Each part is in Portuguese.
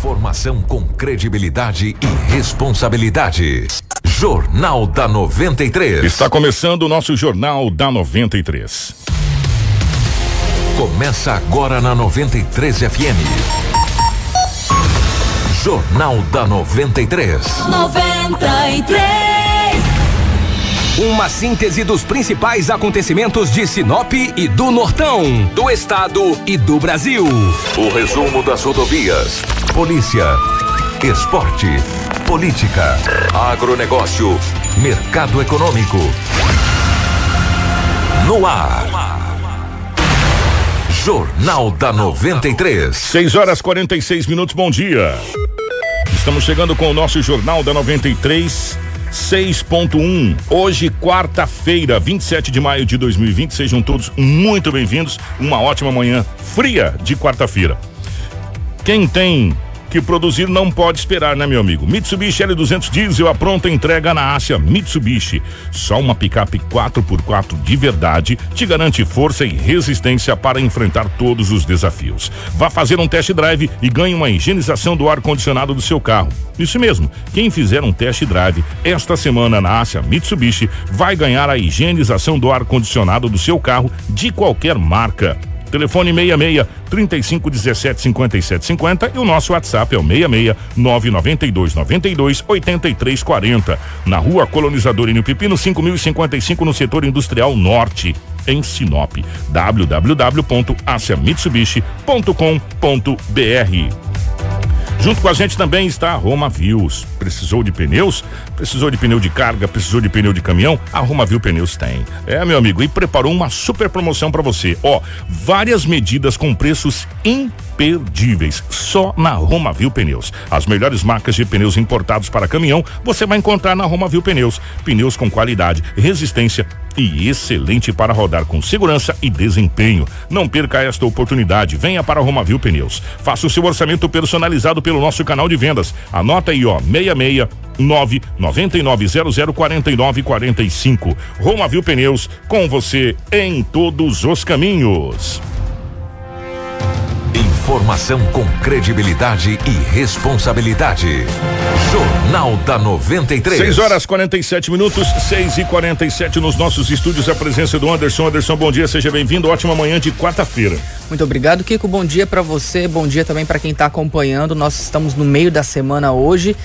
Informação com credibilidade e responsabilidade. Jornal da 93. Está começando o nosso Jornal da 93. Começa agora na 93 FM. Jornal da 93. 93. Uma síntese dos principais acontecimentos de Sinop e do Nortão, do estado e do Brasil. O resumo das rodovias, polícia, esporte, política, agronegócio, mercado econômico. No ar. Jornal da 93. 6 horas 46 minutos, bom dia. Estamos chegando com o nosso Jornal da 93. 6.1. Hoje, quarta-feira, 27 de maio de 2020. Sejam todos muito bem-vindos. Uma ótima manhã fria de quarta-feira. Quem tem que produzir não pode esperar, né, meu amigo? Mitsubishi L200 Diesel a pronta entrega na Ásia Mitsubishi. Só uma picape 4x4 de verdade te garante força e resistência para enfrentar todos os desafios. Vá fazer um test drive e ganhe uma higienização do ar-condicionado do seu carro. Isso mesmo, quem fizer um test drive esta semana na Ásia Mitsubishi vai ganhar a higienização do ar-condicionado do seu carro de qualquer marca. Telefone 66 35 17 57 50 e o nosso WhatsApp é o 66 992 92 83 40. Na rua Colonizador Inho Pepino 5055 no setor industrial norte em Sinop. www.asiamitsubishi.com.br Junto com a gente também está a Roma Views. Precisou de pneus? Precisou de pneu de carga? Precisou de pneu de caminhão? A Roma View Pneus tem. É, meu amigo, e preparou uma super promoção para você. Ó, várias medidas com preços imperdíveis só na Roma View Pneus. As melhores marcas de pneus importados para caminhão você vai encontrar na Roma View Pneus. Pneus com qualidade, resistência e excelente para rodar com segurança e desempenho. Não perca esta oportunidade. Venha para a Romavil Pneus. Faça o seu orçamento personalizado pelo nosso canal de vendas. Anota aí, ó, 66 9 9900 49 45. Romavil Pneus, com você em todos os caminhos. Informação com credibilidade e responsabilidade. Jornal da 93. 6 horas 47 minutos, 6 e 47 nos nossos estúdios. A presença do Anderson. Anderson, bom dia, seja bem-vindo. Ótima manhã de quarta-feira. Muito obrigado, Kiko. Bom dia para você, bom dia também para quem está acompanhando. Nós estamos no meio da semana hoje,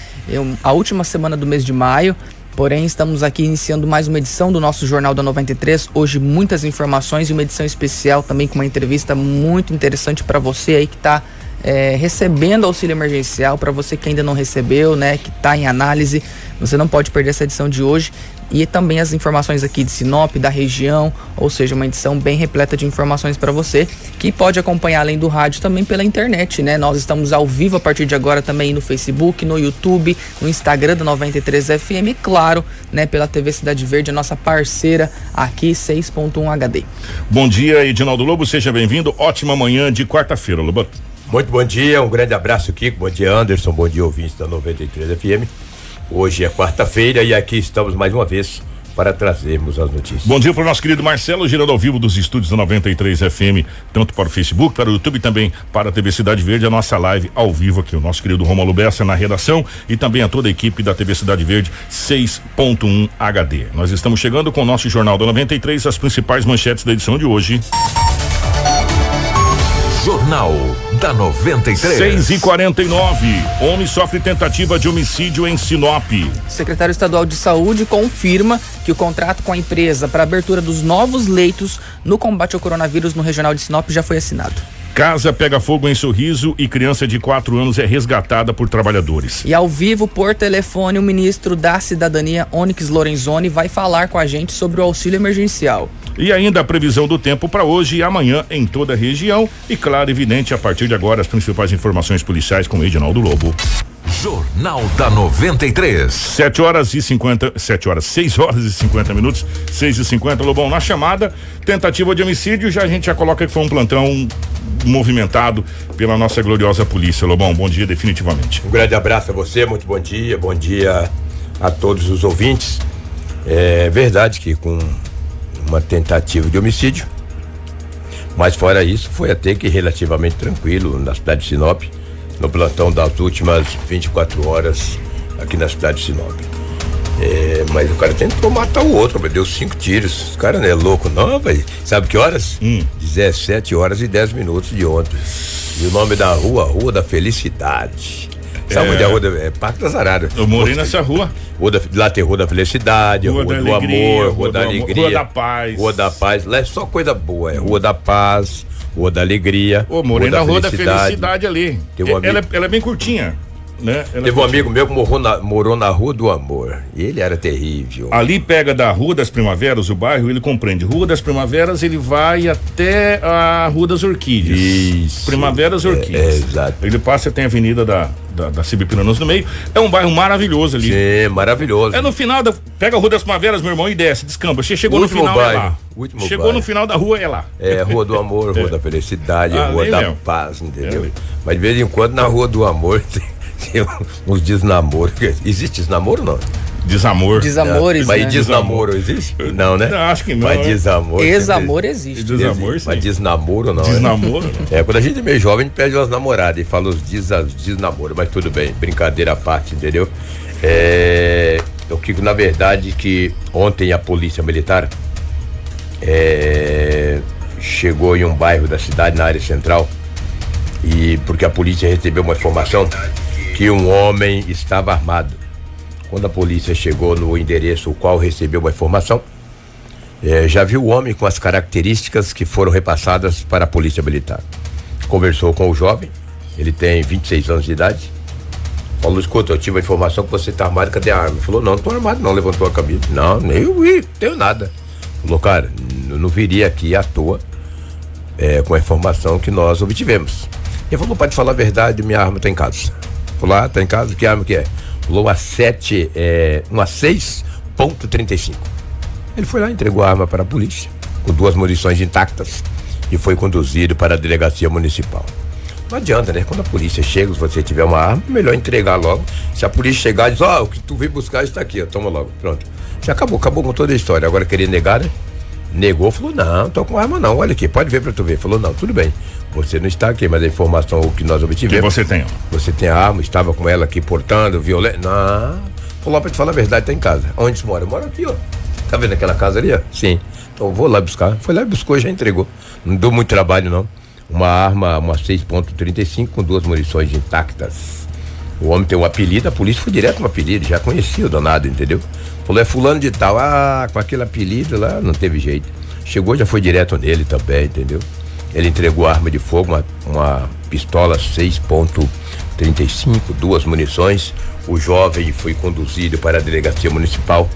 a última semana do mês de maio. Porém, estamos aqui iniciando mais uma edição do nosso Jornal da 93. Hoje, muitas informações e uma edição especial também com uma entrevista muito interessante para você aí que está é, recebendo auxílio emergencial, para você que ainda não recebeu, né, que está em análise. Você não pode perder essa edição de hoje e também as informações aqui de Sinop, da região, ou seja, uma edição bem repleta de informações para você, que pode acompanhar além do rádio também pela internet, né? Nós estamos ao vivo a partir de agora também no Facebook, no YouTube, no Instagram da 93FM e claro, né, pela TV Cidade Verde, a nossa parceira aqui 6.1 HD. Bom dia, Edinaldo Lobo, seja bem-vindo. Ótima manhã de quarta-feira, Lobo. Muito bom dia, um grande abraço, Kiko. Bom dia, Anderson. Bom dia, ouvintes da 93 FM. Hoje é quarta-feira e aqui estamos mais uma vez para trazermos as notícias. Bom dia para o nosso querido Marcelo, girando ao vivo dos estúdios da 93 FM, tanto para o Facebook, para o YouTube também para a TV Cidade Verde, a nossa live ao vivo aqui, o nosso querido Romulo Bessa na redação e também a toda a equipe da TV Cidade Verde 6.1 HD. Nós estamos chegando com o nosso Jornal da 93, as principais manchetes da edição de hoje. Jornal da 93. 6 e 49 Homem sofre tentativa de homicídio em Sinop. O secretário estadual de saúde confirma que o contrato com a empresa para abertura dos novos leitos no combate ao coronavírus no regional de Sinop já foi assinado. Casa pega fogo em sorriso e criança de 4 anos é resgatada por trabalhadores. E ao vivo, por telefone, o ministro da Cidadania, Onyx Lorenzoni, vai falar com a gente sobre o auxílio emergencial. E ainda a previsão do tempo para hoje e amanhã em toda a região. E claro, evidente, a partir de agora, as principais informações policiais com Edinaldo Lobo. Jornal da 93. 7 horas e 50. 7 horas, 6 horas e 50 minutos. 6 e 50, Lobão. Na chamada, tentativa de homicídio, já a gente já coloca que foi um plantão movimentado pela nossa gloriosa polícia. Lobão, bom dia, definitivamente. Um grande abraço a você, muito bom dia, bom dia a todos os ouvintes. É verdade que com uma tentativa de homicídio. Mas fora isso, foi até que relativamente tranquilo na cidade de Sinop, no plantão das últimas 24 horas aqui na cidade de Sinop. É, mas o cara tentou matar o outro, mas deu cinco tiros. O cara não é louco, não, velho. Sabe que horas? Hum. 17 horas e 10 minutos de ontem. E o nome da rua, Rua da Felicidade. Sabe É. onde é a rua da. É Parque das Araras. Eu morei nessa rua. Rua da, lá tem Rua da Felicidade, Rua Rua, da do Alegria, Amor, Rua, Rua da Amor, Alegria. Rua da Paz. Rua da Paz. Lá é só coisa boa. É Rua da Paz, Rua da Alegria. Ô, morei na Rua da Felicidade ali. Um E- ela, é- ela é bem curtinha. Né? Ela é Teve um amigo meu que morou na, morou na Rua do Amor. E ele era terrível. Ali pega da Rua das Primaveras, o bairro, ele compreende. Rua das Primaveras, ele vai até a Rua das Orquídeas. Isso. Primaveras É, Orquídeas. é, exato. Ele passa, tem a Avenida da, da, da Cibipiranos no meio. É um bairro maravilhoso ali. Sim, maravilhoso. É no final da. Pega a Rua das Primaveras, meu irmão, e desce, descamba. Você chegou no final, é bairro, lá. último chegou bairro. no final da rua, é lá. É, Rua do Amor, Rua É. da Felicidade, Ah, Rua da mesmo. Paz, entendeu? É. Mas de vez em quando na Rua do Amor tem uns desnamoros. Existe desnamoro não? Desamor. Desamores, Mas né? desnamoro existe? Não, né? Não, acho que não, Mas né? desamor. Ex-amor existe. Desamor, existe. Mas desnamoro não. né? Desnamoro. É, quando a gente é meio jovem, a gente pede umas namoradas e fala os desa- desnamoros, mas tudo bem, brincadeira à parte, entendeu? É, o que na verdade que ontem a polícia militar é, chegou em um bairro da cidade, na área central, e porque a polícia recebeu uma informação que um homem estava armado. Quando a polícia chegou no endereço o qual recebeu uma informação, eh, já viu o homem com as características que foram repassadas para a polícia militar. Conversou com o jovem, ele tem 26 anos de idade. Falou, escuta, eu tive a informação que você está armado, cadê a arma? Ele falou, não, não tô armado não, levantou a camisa. Não, nem eu vi, tenho nada. Falou, cara, eu não viria aqui à toa é, com a informação que nós obtivemos. Ele falou, pode falar a verdade, minha arma está em casa. Ah, tá em casa, que arma que é? Uma 7, é, uma 6.35. Ele foi lá, entregou a arma para a polícia, com duas munições intactas, e foi conduzido para a delegacia municipal. Não adianta, né? Quando a polícia chega, se você tiver uma arma, melhor entregar logo. Se a polícia chegar e diz, ó, o que tu veio buscar está aqui, ó, toma logo. Pronto. Já acabou, acabou com toda a história. Agora querer negar, né? Negou, falou, não, tô com arma não, olha aqui, pode ver pra tu ver. Falou, não, tudo bem. Você não está aqui, mas a informação que nós Que obtivemos. você tem. Você tem a arma, estava com ela aqui portando, violento. Não. Falou pra te falar a verdade, tá em casa. Onde você mora? Eu moro aqui, ó. Tá vendo aquela casa ali, ó? Sim. Então vou lá buscar. Foi lá e buscou, já entregou. Não deu muito trabalho, não. Uma arma, uma 6.35 com duas munições intactas. O homem tem um apelido, a polícia foi direto no apelido, já conhecia o danado, entendeu? Falou, é fulano de tal. Ah, com aquele apelido lá, não teve jeito. Chegou, já foi direto nele também, entendeu? Ele entregou arma de fogo, uma, uma pistola 6.35, duas munições. O jovem foi conduzido para a delegacia municipal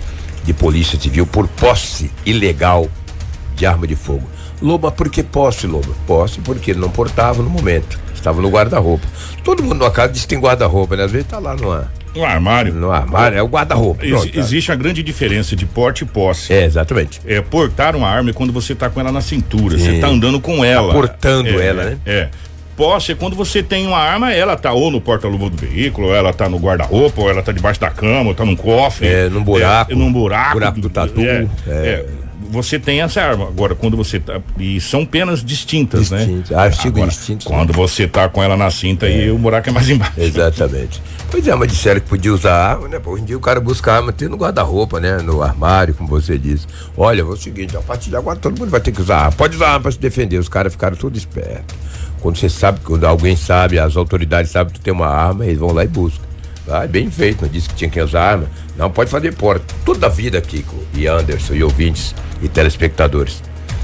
de polícia civil por posse ilegal de arma de fogo. Loba, por que posse, Loba? Posse porque ele não portava no momento. Estava no guarda-roupa. Todo mundo na casa diz que tem guarda-roupa, né? Às vezes tá lá no, armário. no armário, é o guarda-roupa. Ex- tá. existe a grande diferença de porte e posse. É, exatamente. É, portar uma arma é quando você tá com ela na cintura, Sim. você tá andando com ela. portando É, ela, né? É. Posse é quando você tem uma arma, ela tá ou no porta-luva do veículo, ou ela tá no guarda-roupa, ou ela tá debaixo da cama, ou tá num cofre. É, num buraco. É, num buraco. Buraco do tatu, É, é. é. Você tem essa arma. Agora, quando você tá. E são penas distintas, né? artigos Agora, distintos, Quando você tá com ela na cinta, aí o buraco é mais embaixo. Exatamente. Pois é, mas disseram que podia usar arma, né? Hoje em dia o cara busca arma tem no guarda-roupa, né? No armário, como você disse. Olha, é o seguinte, a partir de agora todo mundo vai ter que usar arma. Pode usar arma pra se defender. Os caras ficaram tudo espertos. Quando você sabe, quando alguém sabe, as autoridades sabem que tu tem uma arma, eles vão lá e buscam. Ah, bem feito, não disse que tinha que usar arma. Não, pode fazer porta. Toda a vida, Kiko, e Anderson, e ouvintes, e telespectadores.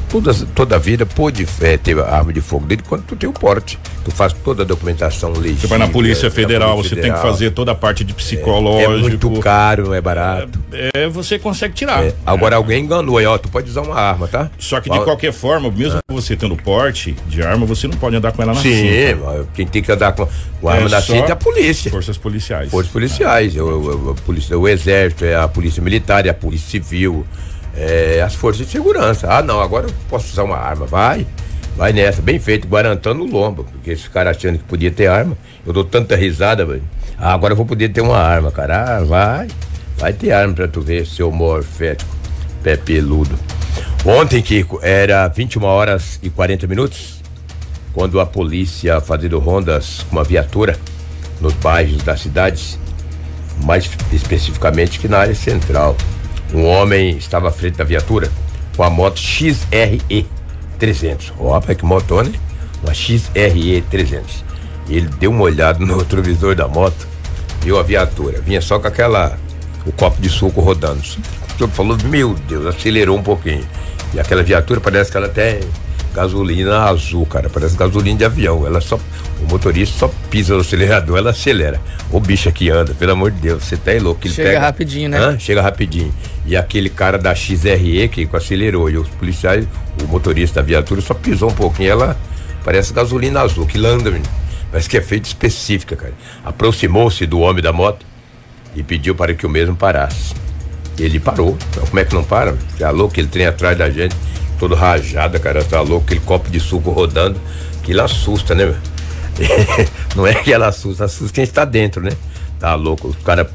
Toda, toda a vida pôde é, ter arma de fogo desde quando tu tem o porte. Tu faz toda a documentação legítima. Você vai na Polícia na Federal, Polícia você tem que Federal. fazer toda a parte de É psicológico. muito caro, não é barato. É, você consegue tirar. É, Agora alguém enganou aí, ó, tu pode usar uma arma, tá? Só que de qualquer forma, mesmo você tendo porte de arma, você não pode andar com ela na Sim, cinta. quem tem que andar com, com arma É na cinta é a polícia. Forças policiais. Forças policiais, o, o- a polícia, o exército, é a polícia militar, é a polícia civil, é, as forças de segurança. Ah, não, agora eu posso usar uma arma. Vai, vai nessa, bem feito, guarantando o lombo. Porque esse cara achando que podia ter arma, eu dou tanta risada, velho. Ah, agora eu vou poder ter uma arma, cara. Ah, vai, vai ter arma pra tu ver, seu morfético, pé peludo. Ontem, Kiko, era 21 horas e 40 minutos. quando a polícia fazendo rondas com uma viatura nos bairros das cidades, mais especificamente que na área central. Um homem estava à frente da viatura com a moto XRE 300. Opa, que motona, né? Uma XRE 300. Ele deu uma olhada no retrovisor da moto, viu a viatura, vinha só com aquela o copo de suco rodando. O senhor falou, meu Deus, acelerou um pouquinho. E aquela viatura parece que ela tem gasolina azul, cara. Parece gasolina de avião. Ela só. O motorista só pisa no acelerador, ela acelera. O bicho aqui anda, pelo amor de Deus, você tá aí louco. Ele Chega pega, rapidinho, né? Hã? Chega rapidinho. E aquele cara da XRE que acelerou. E os policiais, o motorista da viatura só pisou um pouquinho. Ela parece gasolina azul, que anda, menino. Parece que é feito específica, cara. Aproximou-se do homem da moto e pediu para que o mesmo parasse. Ele parou. Então, como é que não para? Tá louco, ele trem atrás da gente, todo rajado, cara, tá louco, aquele copo de suco rodando, aquilo assusta, né? não é que ela assusta, assusta quem está dentro, né? Tá louco. Os caras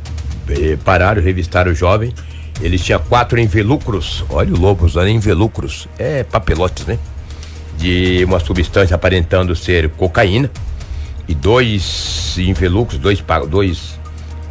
eh, pararam, revistaram o jovem. Ele tinha quatro envelucros, olha o lobo usando envelucros, é papelotes, né? De uma substância aparentando ser cocaína e dois envelucros, dois, dois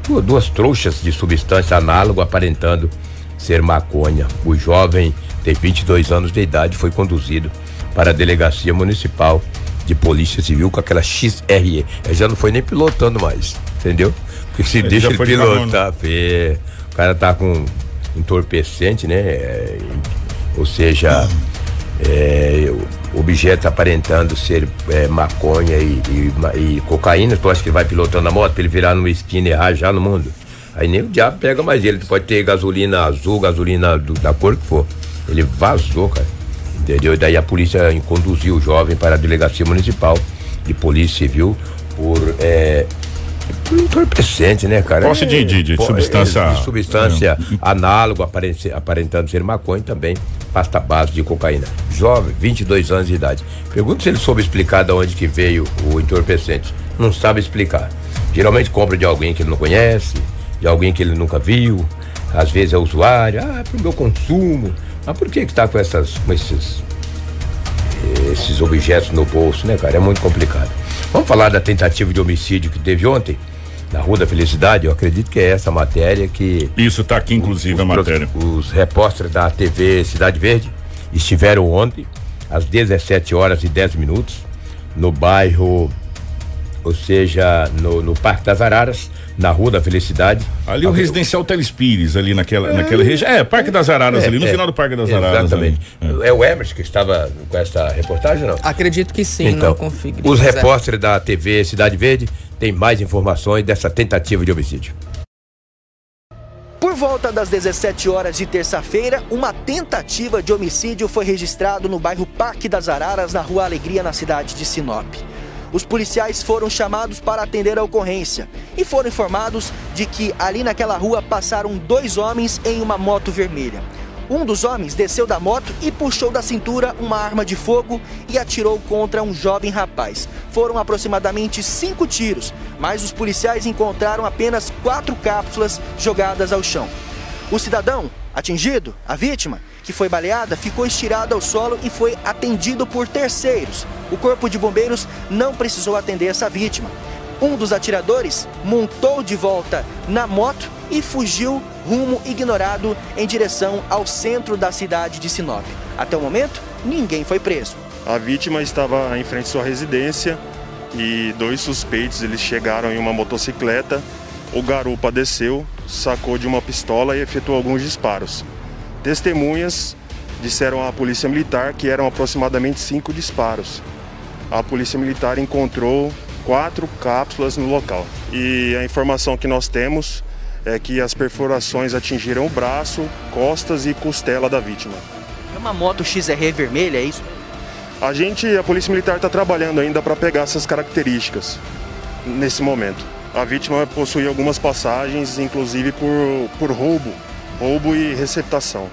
du- duas trouxas de substância análoga aparentando ser maconha. O jovem tem 22 anos de idade foi conduzido para a delegacia municipal de polícia civil com aquela XRE. Ele já não foi nem pilotando mais, entendeu? Porque se Ele deixa ele de pilotar, o cara tá com entorpecente, né? É, ou seja, é, objetos aparentando ser é, maconha e, e, e cocaína, tu acha que ele vai pilotando a moto pra ele virar numa esquina e errar já no mundo? Aí nem o diabo pega mais ele. Tu pode ter gasolina azul, gasolina do- da cor que for. Ele vazou, cara. Entendeu? E daí a polícia conduziu o jovem para a delegacia municipal de polícia civil por. É, por entorpecente, né, cara? Posse de- de- de substância- de substância análogo, aparente- aparentando ser maconha também pasta base de cocaína. Jovem, 22 anos de idade. Pergunta se ele soube explicar de onde que veio o entorpecente. Não sabe explicar. Geralmente compra de alguém que ele não conhece, de alguém que ele nunca viu. Às vezes é usuário, ah, é pro meu consumo. Mas por que que tá com essas, com esses esses objetos no bolso, né, cara? É muito complicado. Vamos falar da tentativa de homicídio que teve ontem na Rua da Felicidade. Eu acredito que é essa matéria que Isso tá aqui, inclusive, a os, matéria. os repórteres da TV Cidade Verde estiveram ontem às 17 horas e 10 minutos no bairro, ou seja, no, no Parque das Araras, na Rua da Felicidade. Ali o residencial Telespires, ali naquela, naquela região. É, Parque das Araras, ali, no É, final do Parque das Araras. Exatamente. ali. É. o Emerson que estava com essa reportagem, não? Acredito que sim, Então, não configure. os é. repórteres da TV Cidade Verde têm mais informações dessa tentativa de homicídio. Por volta das 17 horas de terça-feira, uma tentativa de homicídio foi registrado no bairro Parque das Araras, na Rua Alegria, na cidade de Sinop. Os policiais foram chamados para atender a ocorrência e foram informados de que ali naquela rua passaram dois homens em uma moto vermelha. Um dos homens desceu da moto e puxou da cintura uma arma de fogo e atirou contra um jovem rapaz. Foram aproximadamente cinco tiros, mas os policiais encontraram apenas quatro cápsulas jogadas ao chão. O cidadão atingido, a vítima, que foi baleada, ficou estirado ao solo e foi atendido por terceiros. O corpo de bombeiros não precisou atender essa vítima. Um dos atiradores montou de volta na moto e fugiu rumo ignorado em direção ao centro da cidade de Sinop. Até o momento, ninguém foi preso. A vítima estava em frente à sua residência e dois suspeitos eles chegaram em uma motocicleta. O garupa desceu, sacou de uma pistola e efetuou alguns disparos. Testemunhas disseram à polícia militar que eram aproximadamente cinco disparos. A polícia militar encontrou quatro cápsulas no local. E a informação que nós temos é que as perfurações atingiram o braço, costas e costela da vítima. É uma moto XRE vermelha, é isso? A gente, a Polícia Militar está trabalhando ainda para pegar essas características nesse momento. A vítima possuía algumas passagens, inclusive por, por roubo, roubo e receptação.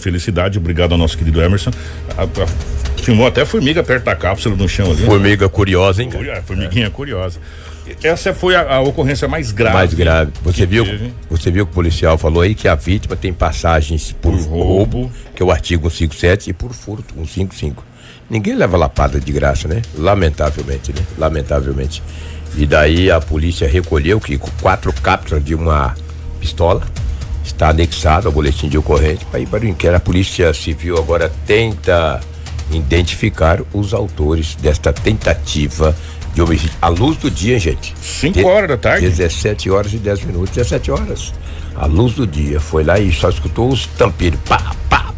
Felicidade, obrigado ao nosso querido Emerson. A- a- filmou até a formiga perto da cápsula no chão ali. Formiga curiosa, hein? cara? Curio- Formiguinha curiosa. Essa foi a, a ocorrência mais grave. Mais grave. Você viu, teve. você viu que o policial falou aí que a vítima tem passagens por, Por roubo. roubo, que é o artigo 157, e por furto, 155. Ninguém leva lapada de graça, né? Lamentavelmente, né? Lamentavelmente. E daí a polícia recolheu que quatro cápsulas de uma pistola está anexado ao boletim de ocorrência para ir para o inquérito. A polícia civil agora tenta identificar os autores desta tentativa de homicídio. À luz do dia, gente. 5 horas da tarde? 17 horas e 10 minutos, 17 horas. À luz do dia. Foi lá e só escutou os tampeiros. Pá, pá, pá.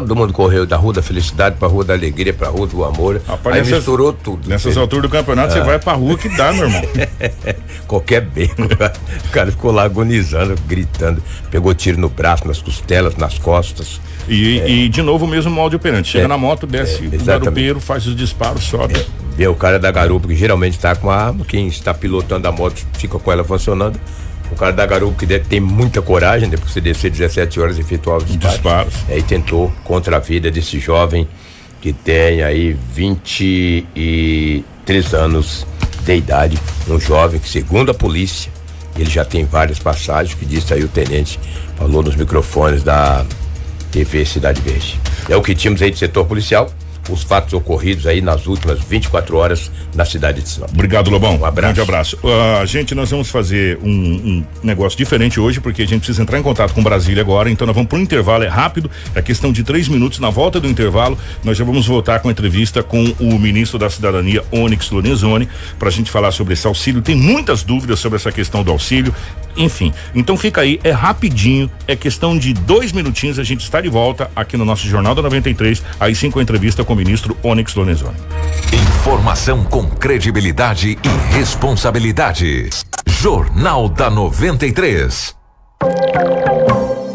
Todo mundo correu da Rua da Felicidade pra Rua da Alegria, pra Rua do Amor. Rapaz, aí nessas- misturou tudo. Nessas alturas do campeonato, você Ah. vai pra rua que dá, meu irmão. Qualquer beco. o cara ficou lá agonizando, gritando. Pegou tiro no braço, nas costelas, nas costas. E, e, de novo o mesmo molde operante. Chega É. na moto, desce É, o garupeiro, faz os disparos, sobe. Vê o cara da garupa que geralmente está com a arma, quem está pilotando a moto fica com ela funcionando. O cara da garupa que deve ter muita coragem, depois de você descer 17 horas e efetuar os disparos. Disparos. Aí tentou contra a vida desse jovem que tem aí 23 anos de idade. Um jovem que, segundo a polícia, ele já tem várias passagens, que disse aí o tenente, falou nos microfones da TV Cidade Verde. É o que tínhamos aí de setor policial, os fatos ocorridos aí nas últimas 24 horas na cidade de Sinop. Obrigado, Lobão. Um abraço. Grande abraço. Ah, gente, nós vamos fazer um, um negócio diferente hoje, porque a gente precisa entrar em contato com Brasília agora, então nós vamos para um intervalo, é rápido, é questão de três minutos. Na volta do intervalo, nós já vamos voltar com a entrevista com o ministro da Cidadania, Onyx Lorenzoni, para a gente falar sobre esse auxílio. Tem muitas dúvidas sobre essa questão do auxílio, enfim. Então fica aí, é rapidinho, é questão de dois minutinhos, a gente está de volta aqui no nosso Jornal da 93, aí sim com a entrevista com o ministro Onyx Lorenzoni. Informação com credibilidade e responsabilidade. Jornal da 93.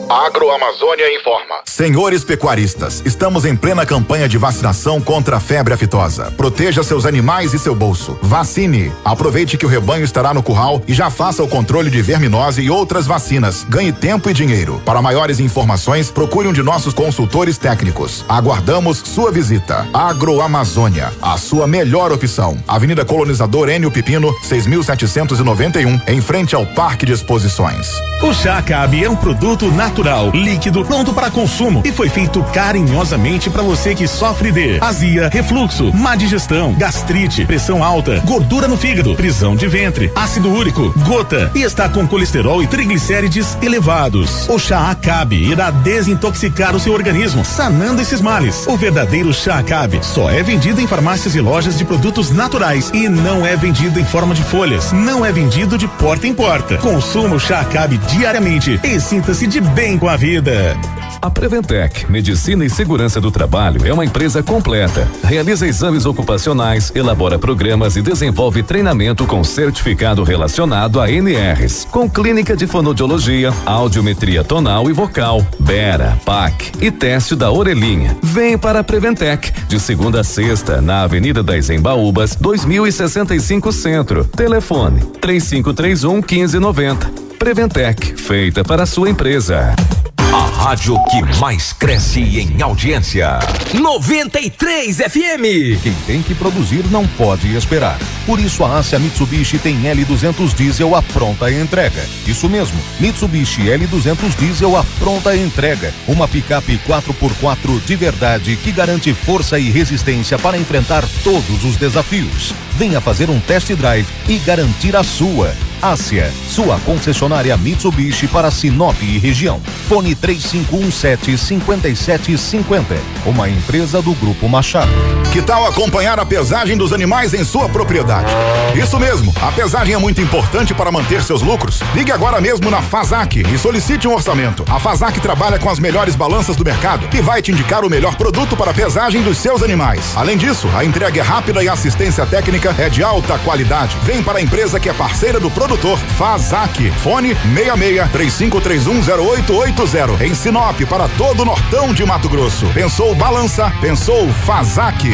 Agroamazônia informa. Senhores pecuaristas, estamos em plena campanha de vacinação contra a febre aftosa. Proteja seus animais e seu bolso. Vacine. Aproveite que o rebanho estará no curral e já faça o controle de verminose e outras vacinas. Ganhe tempo e dinheiro. Para maiores informações, procure um de nossos consultores técnicos. Aguardamos sua visita. Agroamazônia, a sua melhor opção. Avenida Colonizador Enio Pipino, 6791, em frente ao Parque de Exposições. O chá Acabe é um produto natural, líquido, pronto para consumo e foi feito carinhosamente para você que sofre de azia, refluxo, má digestão, gastrite, pressão alta, gordura no fígado, prisão de ventre, ácido úrico, gota e está com colesterol e triglicérides elevados. O chá Acabe irá desintoxicar o seu organismo, sanando esses males. O verdadeiro chá Acabe só é vendido em farmácias e lojas de produtos naturais e não é vendido em forma de folhas. Não é vendido de porta em porta. Consuma o chá Acabe diariamente e sinta-se de bem com a vida. A Preventec, Medicina e Segurança do Trabalho, é uma empresa completa. Realiza exames ocupacionais, elabora programas e desenvolve treinamento com certificado relacionado a NRs, com clínica de fonoaudiologia, audiometria tonal e vocal, Bera, PAC e teste da orelhinha. Vem para a Preventec, de segunda a sexta, na Avenida das Embaúbas, 2065 Centro. Telefone 3531 1590. Preventec, feita para a sua empresa. A rádio que mais cresce em audiência. 93 FM. Quem tem que produzir não pode esperar. Por isso a Ásia Mitsubishi tem L200 Diesel à pronta entrega. Isso mesmo, Mitsubishi L200 Diesel à pronta entrega. Uma picape 4x4 de verdade que garante força e resistência para enfrentar todos os desafios. Venha fazer um test drive e garantir a sua. Ásia, sua concessionária Mitsubishi para Sinop e região. Fone 3517-5750. Uma empresa do Grupo Machado. Que tal acompanhar a pesagem dos animais em sua propriedade? Isso mesmo, a pesagem é muito importante para manter seus lucros. Ligue agora mesmo na Fazac e solicite um orçamento. A Fazac trabalha com as melhores balanças do mercado e vai te indicar o melhor produto para a pesagem dos seus animais. Além disso, a entrega é rápida e a assistência técnica é de alta qualidade. Vem para a empresa que é parceira do produtor, Fazac. Fone 66 35310880 em Sinop para todo o Nortão de Mato Grosso. Pensou balança? Pensou Fazac.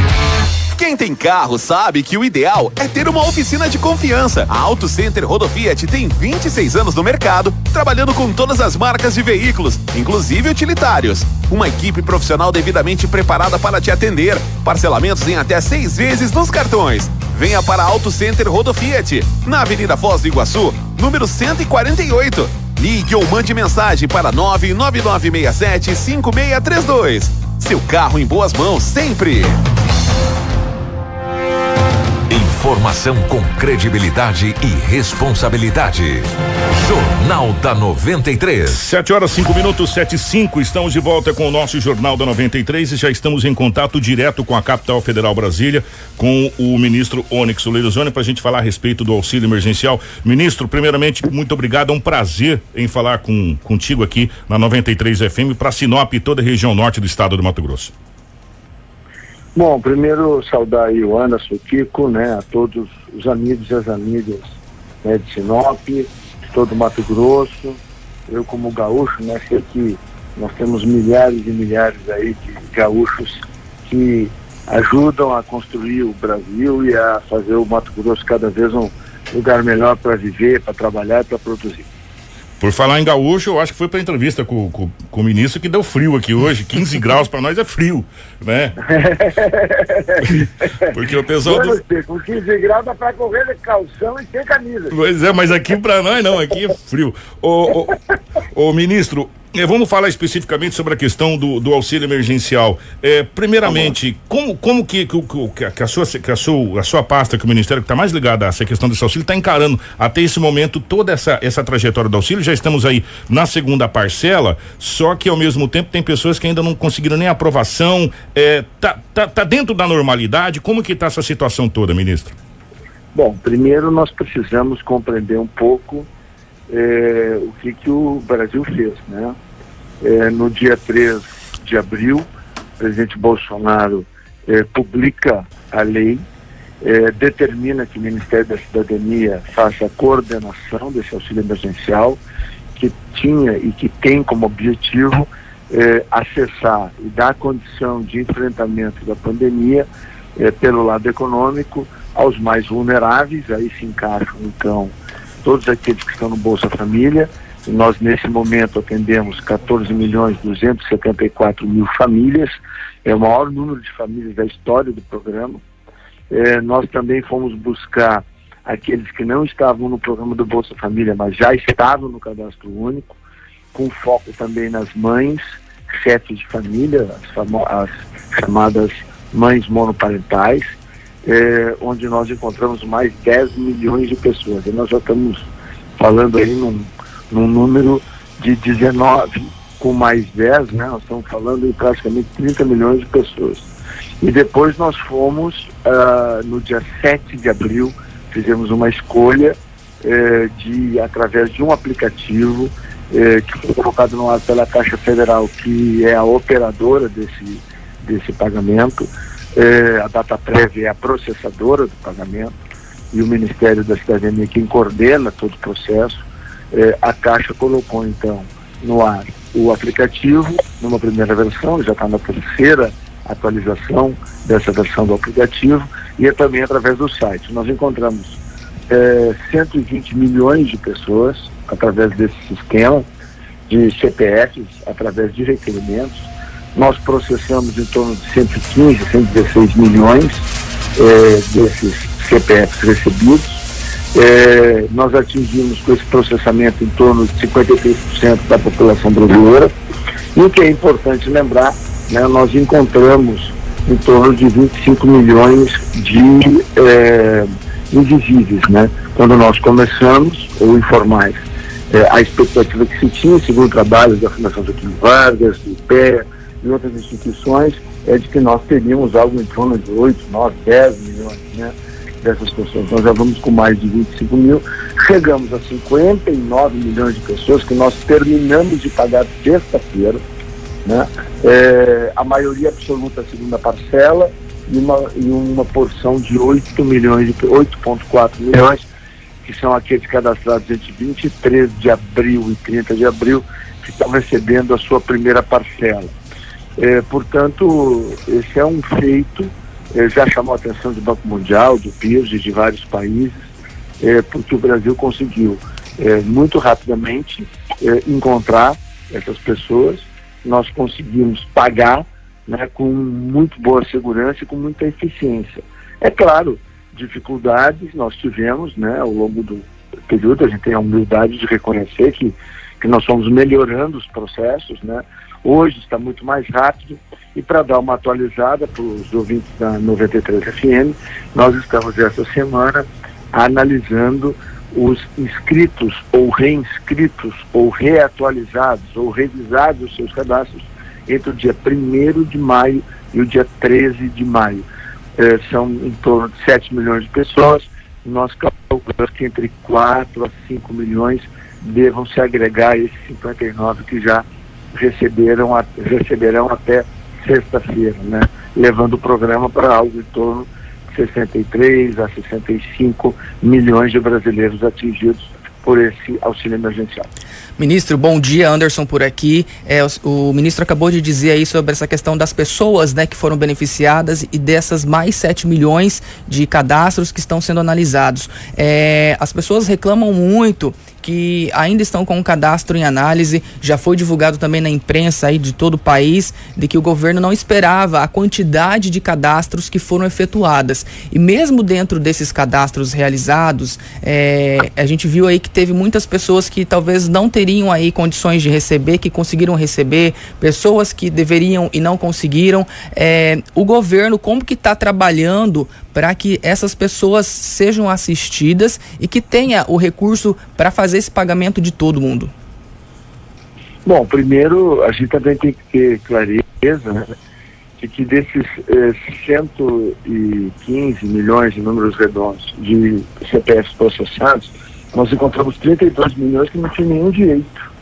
Quem tem carro sabe que o ideal é ter uma oficina de confiança. A Auto Center Rodofiat tem 26 anos no mercado, trabalhando com todas as marcas de veículos, inclusive utilitários. Uma equipe profissional devidamente preparada para te atender. Parcelamentos em até seis vezes nos cartões. Venha para Auto Center Rodofiat, na Avenida Foz do Iguaçu, número 148. Ligue ou mande mensagem para 99967 5632. Seu carro em boas mãos sempre. Informação com credibilidade e responsabilidade. Jornal da 93. 7 horas 5 minutos, 7 e 5. Estamos de volta com o nosso Jornal da 93 e já estamos em contato direto com a capital federal Brasília, com o ministro Onyx Leirozoni, para a gente falar a respeito do auxílio emergencial. Ministro, primeiramente, muito obrigado. É um prazer em falar com, contigo aqui na 93 FM para Sinop e toda a região norte do estado do Mato Grosso. Bom, primeiro saudar aí o Anderson, o Kiko, né, a todos os amigos e as amigas né, de Sinop, de todo o Mato Grosso. Eu como gaúcho, né, sei que nós temos milhares e milhares aí de gaúchos que ajudam a construir o Brasil e a fazer o Mato Grosso cada vez um lugar melhor para viver, para trabalhar e para produzir. Por falar em gaúcho, eu acho que foi para entrevista com, com, com, o ministro que deu frio aqui hoje. 15 graus para nós é frio, né? Porque o pessoal. Do... Com 15 graus dá para correr de calção e sem camisa. Pois é, mas aqui para nós não, aqui é frio. Ô, ô, ô ministro, é, vamos falar especificamente sobre a questão do, do auxílio emergencial. É, primeiramente, como, como que, que, que, a sua, que a, sua, a sua pasta, que o Ministério que está mais ligado a essa questão desse auxílio, está encarando até esse momento toda essa, essa trajetória do auxílio? Já estamos aí na segunda parcela, só que ao mesmo tempo tem pessoas que ainda não conseguiram nem aprovação. É, tá, tá, tá dentro da normalidade? Como que está essa situação toda, ministro? Bom, primeiro nós precisamos compreender um pouco é, o que, que o Brasil fez, né? É, no dia 3 de abril, o presidente Bolsonaro é, publica a lei, é, determina que o Ministério da Cidadania faça a coordenação desse auxílio emergencial, que tinha e que tem como objetivo é, acessar e dar condição de enfrentamento da pandemia é, pelo lado econômico aos mais vulneráveis, aí se encaixam então todos aqueles que estão no Bolsa Família, nós, nesse momento, atendemos 14 milhões 274 mil famílias, é o maior número de famílias da história do programa. É, nós também fomos buscar aqueles que não estavam no programa do Bolsa Família, mas já estavam no cadastro único, com foco também nas mães, chefes de família, as, as chamadas mães monoparentais, é, onde nós encontramos mais 10 milhões de pessoas. E nós já estamos falando aí num num número de 19 com mais 10, né? Nós estamos falando em praticamente 30 milhões de pessoas. E depois nós fomos, uh, no dia 7 de abril, fizemos uma escolha uh, de, através de um aplicativo uh, que foi colocado no ar pela Caixa Federal, que é a operadora desse, desse pagamento. Eh, a data prévia é a processadora do pagamento e o Ministério da Cidadania quem coordena todo o processo. É, a Caixa colocou então no ar o aplicativo, numa primeira versão, já está na terceira atualização dessa versão do aplicativo, e é também através do site. Nós encontramos é, 120 milhões de pessoas através desse sistema de CPFs, através de requerimentos. Nós processamos em torno de 115, 116 milhões é, desses CPFs recebidos é, nós atingimos com esse processamento em torno de 53% da população brasileira. E o que é importante lembrar, né, nós encontramos em torno de 25 milhões de é, invisíveis. Né? Quando nós começamos, ou informais, é, a expectativa que se tinha, segundo trabalhos da Fundação Getúlio Vargas, do IPEA e outras instituições, é de que nós teríamos algo em torno de 8, 9, 10 milhões. Né? Dessas pessoas. Nós já vamos com mais de 25 mil, chegamos a 59 milhões de pessoas que nós terminamos de pagar sexta-feira, né? É, a maioria absoluta a segunda parcela e uma, e uma porção de 8 milhões, 8,4 milhões, que são aqueles cadastrados entre 23 de abril e 30 de abril, que estão recebendo a sua primeira parcela. É, portanto, esse é um feito eh, já chamou a atenção do Banco Mundial, do PIRS e de vários países, eh, porque o Brasil conseguiu eh, muito rapidamente encontrar essas pessoas, nós conseguimos pagar né, com muito boa segurança e com muita eficiência. É claro, dificuldades nós tivemos né, ao longo do período, a gente tem a humildade de reconhecer que que nós fomos melhorando os processos, né? Hoje está muito mais rápido e para dar uma atualizada para os ouvintes da 93 FM, nós estamos essa semana analisando os inscritos ou reinscritos ou reatualizados ou revisados os seus cadastros entre o dia 1 de maio e o dia 13 de maio. Eh, são em torno de 7 milhões de pessoas. Nós calculamos que entre 4 a 5 milhões devam se agregar a esses 59 que já receberam, a, receberão até sexta-feira, né? levando o programa para algo em torno 63 a 65 milhões de brasileiros atingidos por esse auxílio emergencial. Ministro, bom dia, Anderson por aqui. É, o, o, ministro acabou de dizer aí sobre essa questão das pessoas né, que foram beneficiadas e dessas mais 7 milhões de cadastros que estão sendo analisados. É, as pessoas reclamam muito que ainda estão com o cadastro em análise. Já foi divulgado também na imprensa aí de todo o país de que o governo não esperava a quantidade de cadastros que foram efetuadas. E mesmo dentro desses cadastros realizados, é, a gente viu aí que teve muitas pessoas que talvez não teriam aí condições de receber, que conseguiram receber, pessoas que deveriam e não conseguiram. É, o governo como que está trabalhando para que essas pessoas sejam assistidas e que tenha o recurso para fazer esse pagamento de todo mundo? Bom, primeiro a gente também tem que ter clareza né, de que desses eh, 115 milhões de números redondos de CPFs processados, nós encontramos 32 milhões que não tinham nenhum direito.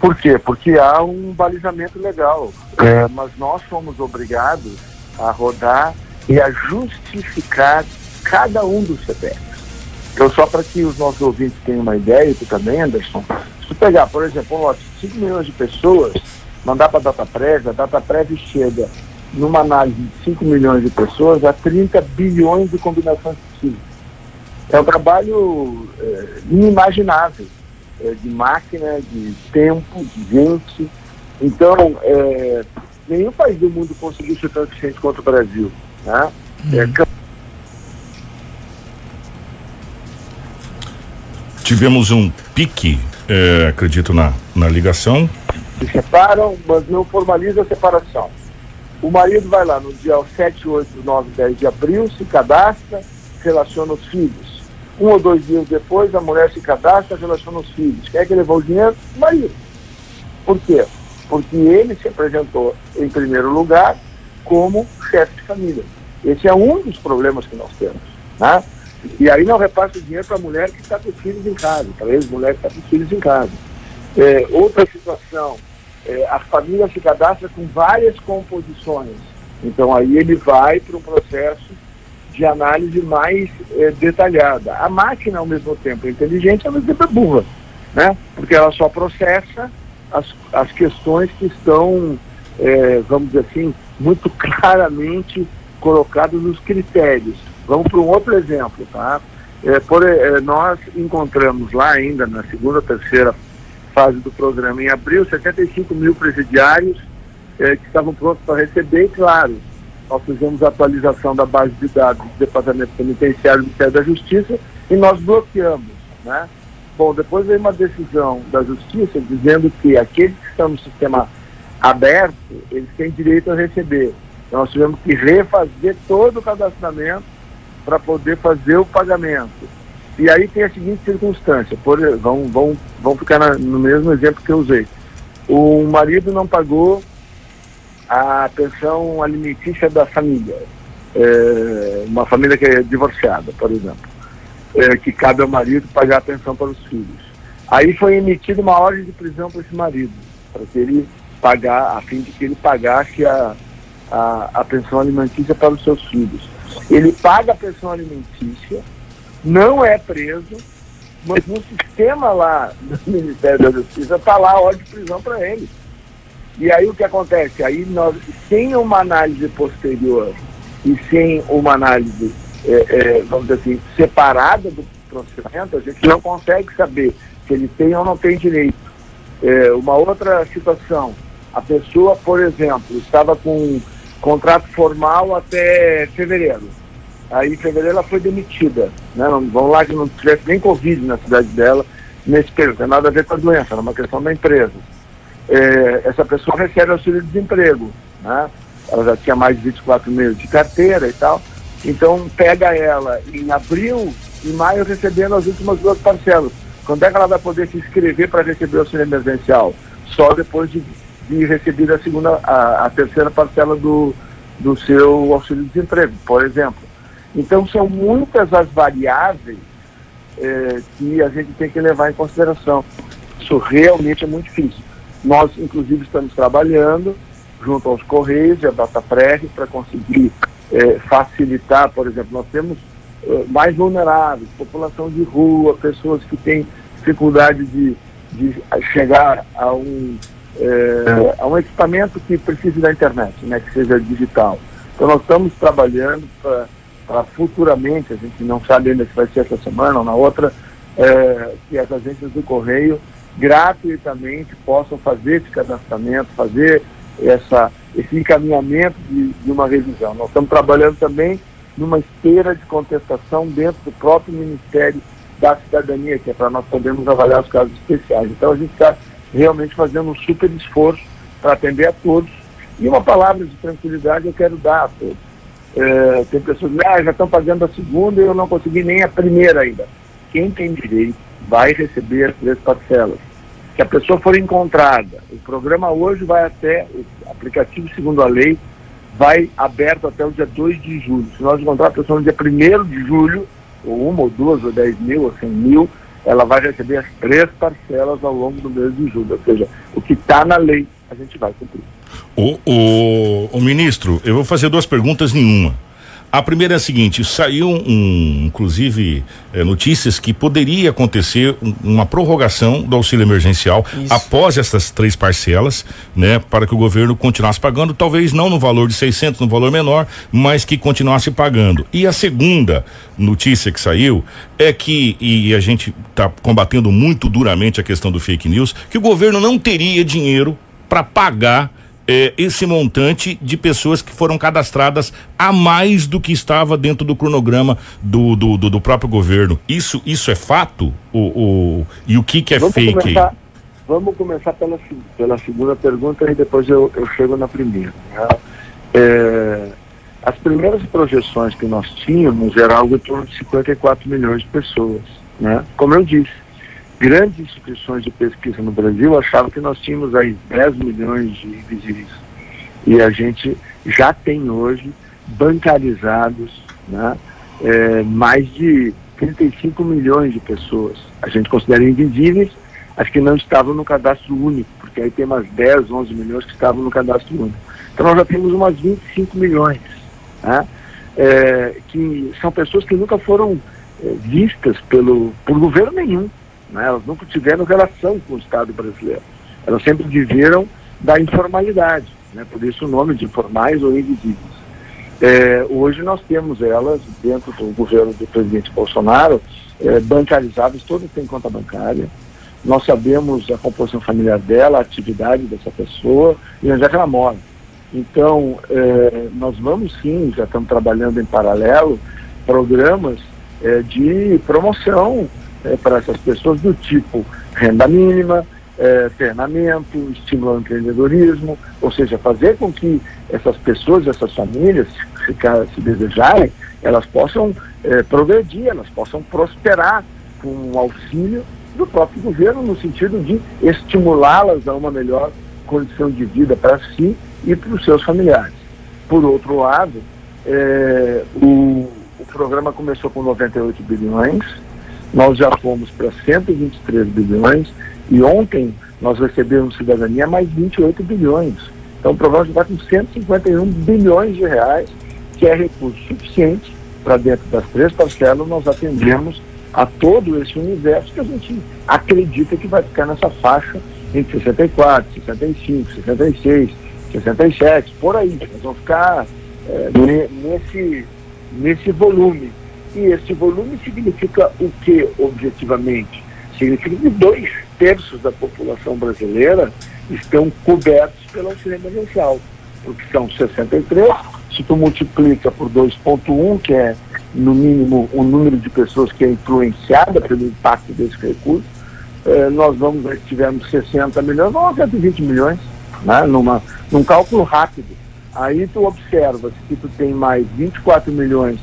Por quê? Porque há um balizamento legal, é, mas nós fomos obrigados a rodar e a justificar cada um dos CPFs. Então, só para que os nossos ouvintes tenham uma ideia, e tu também, Anderson, se tu pegar, por exemplo, um lote de 5 milhões de pessoas, mandar para a DataPrev, a DataPrev chega numa análise de 5 milhões de pessoas a 30 bilhões de combinações possíveis. É um trabalho é, inimaginável é, de máquina, de tempo, de gente. Então, é, nenhum país do mundo conseguiu ser tão eficiente quanto o Brasil. Né? É, uhum. Tivemos um pique, é, acredito, na, na ligação. Se separam, mas não formaliza a separação. O marido vai lá no dia 7, 8, 9, 10 de abril, se cadastra, relaciona os filhos. Um ou dois dias depois, a mulher se cadastra, relaciona os filhos. Quer que levou o dinheiro? O marido. Por quê? Porque ele se apresentou em primeiro lugar como chefe de família. Esse é um dos problemas que nós temos. Né? E aí não repassa o dinheiro para a mulher que está com os filhos em casa, para a ex-mulher que está com os filhos em casa. É, outra situação, é, a família se cadastra com várias composições. Então aí ele vai para um processo de análise mais é, detalhada. A máquina, ao mesmo tempo, é inteligente, ao mesmo tempo é burra, né? porque ela só processa as, as questões que estão, é, vamos dizer assim, muito claramente colocados nos critérios. Vamos para um outro exemplo, tá? É, por, é, nós encontramos lá ainda na segunda terceira fase do programa, em abril, 75 mil presidiários é, que estavam prontos para receber, e claro, nós fizemos a atualização da base de dados do Departamento Penitenciário do Ministério da Justiça e nós bloqueamos, né? Bom, depois veio uma decisão da Justiça dizendo que aqueles que estão no sistema aberto, eles têm direito a receber. Então, nós tivemos que refazer todo o cadastramento para poder fazer o pagamento. E aí tem a seguinte circunstância, por, vamos, vamos, vamos ficar na, no mesmo exemplo que eu usei. O marido não pagou a pensão alimentícia da família, é, uma família que é divorciada, por exemplo, é, que cabe ao marido pagar a pensão para os filhos. Aí foi emitida uma ordem de prisão para esse marido, para que ele pagar, a fim de que ele pagasse a, a, a pensão alimentícia para os seus filhos. Ele paga a pensão alimentícia, não é preso, mas no sistema lá do Ministério da Justiça está lá ordem de prisão para ele. E aí o que acontece? Aí nós, sem uma análise posterior e sem uma análise, é, é, vamos dizer assim, separada do procedimento, a gente não consegue saber se ele tem ou não tem direito. É, uma outra situação, a pessoa, por exemplo, estava com contrato formal até fevereiro. Aí em fevereiro ela foi demitida. Né? Vamos lá que não tivesse nem Covid na cidade dela nesse período, não tem nada a ver com a doença, é uma questão da empresa. É, essa pessoa recebe auxílio de desemprego, né? ela já tinha mais de 24 meses de carteira e tal, então pega ela em abril e maio recebendo as últimas duas parcelas. Quando é que ela vai poder se inscrever para receber o auxílio emergencial? Só depois de, de receber a segunda, a, a terceira parcela do, do seu auxílio de desemprego, por exemplo. Então são muitas as variáveis é, que a gente tem que levar em consideração. Isso realmente é muito difícil. Nós, inclusive, estamos trabalhando junto aos Correios e a DataPrev para conseguir é, facilitar, por exemplo, nós temos é, mais vulneráveis, população de rua, pessoas que têm dificuldade de, de chegar a um, é, a um equipamento que precise da internet, né, que seja digital. Então nós estamos trabalhando para futuramente, a gente não sabe ainda se vai ser essa semana ou na outra, é, que as agências do Correio gratuitamente possam fazer esse cadastramento, fazer essa, esse encaminhamento de, de uma revisão. Nós estamos trabalhando também numa esteira de contestação dentro do próprio Ministério da Cidadania, que é para nós podermos avaliar os casos especiais. Então a gente está realmente fazendo um super esforço para atender a todos. E uma palavra de tranquilidade eu quero dar a todos. É, tem pessoas que ah, já estão pagando a segunda e eu não consegui nem a primeira ainda. Quem tem direito vai receber as três parcelas que a pessoa for encontrada, o programa hoje vai até, o aplicativo segundo a lei, vai aberto até o dia 2 de julho. Se nós encontrar a pessoa no dia 1 de julho, ou uma, ou duas, ou dez mil, ou cem mil, ela vai receber as três parcelas ao longo do mês de julho. Ou seja, o que está na lei, a gente vai cumprir. O, o, o ministro, eu vou fazer duas perguntas em uma. A primeira é a seguinte: saiu um, inclusive, é, notícias que poderia acontecer um, uma prorrogação do auxílio emergencial Isso. após essas três parcelas, né, para que o governo continuasse pagando, talvez não no valor de 600, no valor menor, mas que continuasse pagando. E a segunda notícia que saiu é que, e a gente está combatendo muito duramente a questão do fake news, que o governo não teria dinheiro para pagar é, esse montante de pessoas que foram cadastradas a mais do que estava dentro do cronograma do, do, do, do próprio governo. Isso, isso é fato? O, o, e o que, que é vamos fake começar, Vamos começar pela, pela segunda pergunta e depois eu, eu chego na primeira. Né? É, as primeiras projeções que nós tínhamos era algo em torno de 54 milhões de pessoas. Né? Como eu disse, grandes instituições de pesquisa no Brasil achavam que nós tínhamos aí 10 milhões de invisíveis. E a gente já tem hoje bancarizados né, é, mais de 35 milhões de pessoas. A gente considera invisíveis as que não estavam no cadastro único, porque aí tem umas 10, 11 milhões que estavam no cadastro único. Então nós já temos umas 25 milhões, né, é, que são pessoas que nunca foram é, vistas pelo, por governo nenhum. Né? Elas nunca tiveram relação com o Estado brasileiro. Elas sempre viveram da informalidade, né? por isso o nome de informais ou invisíveis. É, hoje nós temos elas dentro do governo do presidente Bolsonaro é, bancarizadas, todas têm conta bancária. Nós sabemos a composição familiar dela, a atividade dessa pessoa e onde é que ela mora. Então, é, nós vamos sim, já estamos trabalhando em paralelo, programas é, de promoção é, para essas pessoas do tipo renda mínima, é, treinamento, estímulo ao empreendedorismo, ou seja, fazer com que essas pessoas, essas famílias, se, se desejarem, elas possam é, progredir, elas possam prosperar com o auxílio do próprio governo, no sentido de estimulá-las a uma melhor condição de vida para si e para os seus familiares. Por outro lado, é, o, o programa começou com 98 bilhões, nós já fomos para 123 bilhões e ontem nós recebemos cidadania mais 28 bilhões. Então o programa já está com 151 bilhões de reais, que é recurso suficiente para dentro das três parcelas nós atendemos a todo esse universo que a gente acredita que vai ficar nessa faixa entre 64, 65, 66, 67, por aí. Nós vamos ficar é, nesse, nesse volume e esse volume significa o que, objetivamente? Significa que dois terços da população brasileira estão cobertos pelo auxílio emergencial, porque são 63, se tu multiplica por 2,1, que é no mínimo o número de pessoas que é influenciada pelo impacto desse recurso, eh, nós vamos, se tivermos 60 milhões, vamos a 120 milhões, né? Numa, num cálculo rápido. Aí tu observa que tu tem mais 24 milhões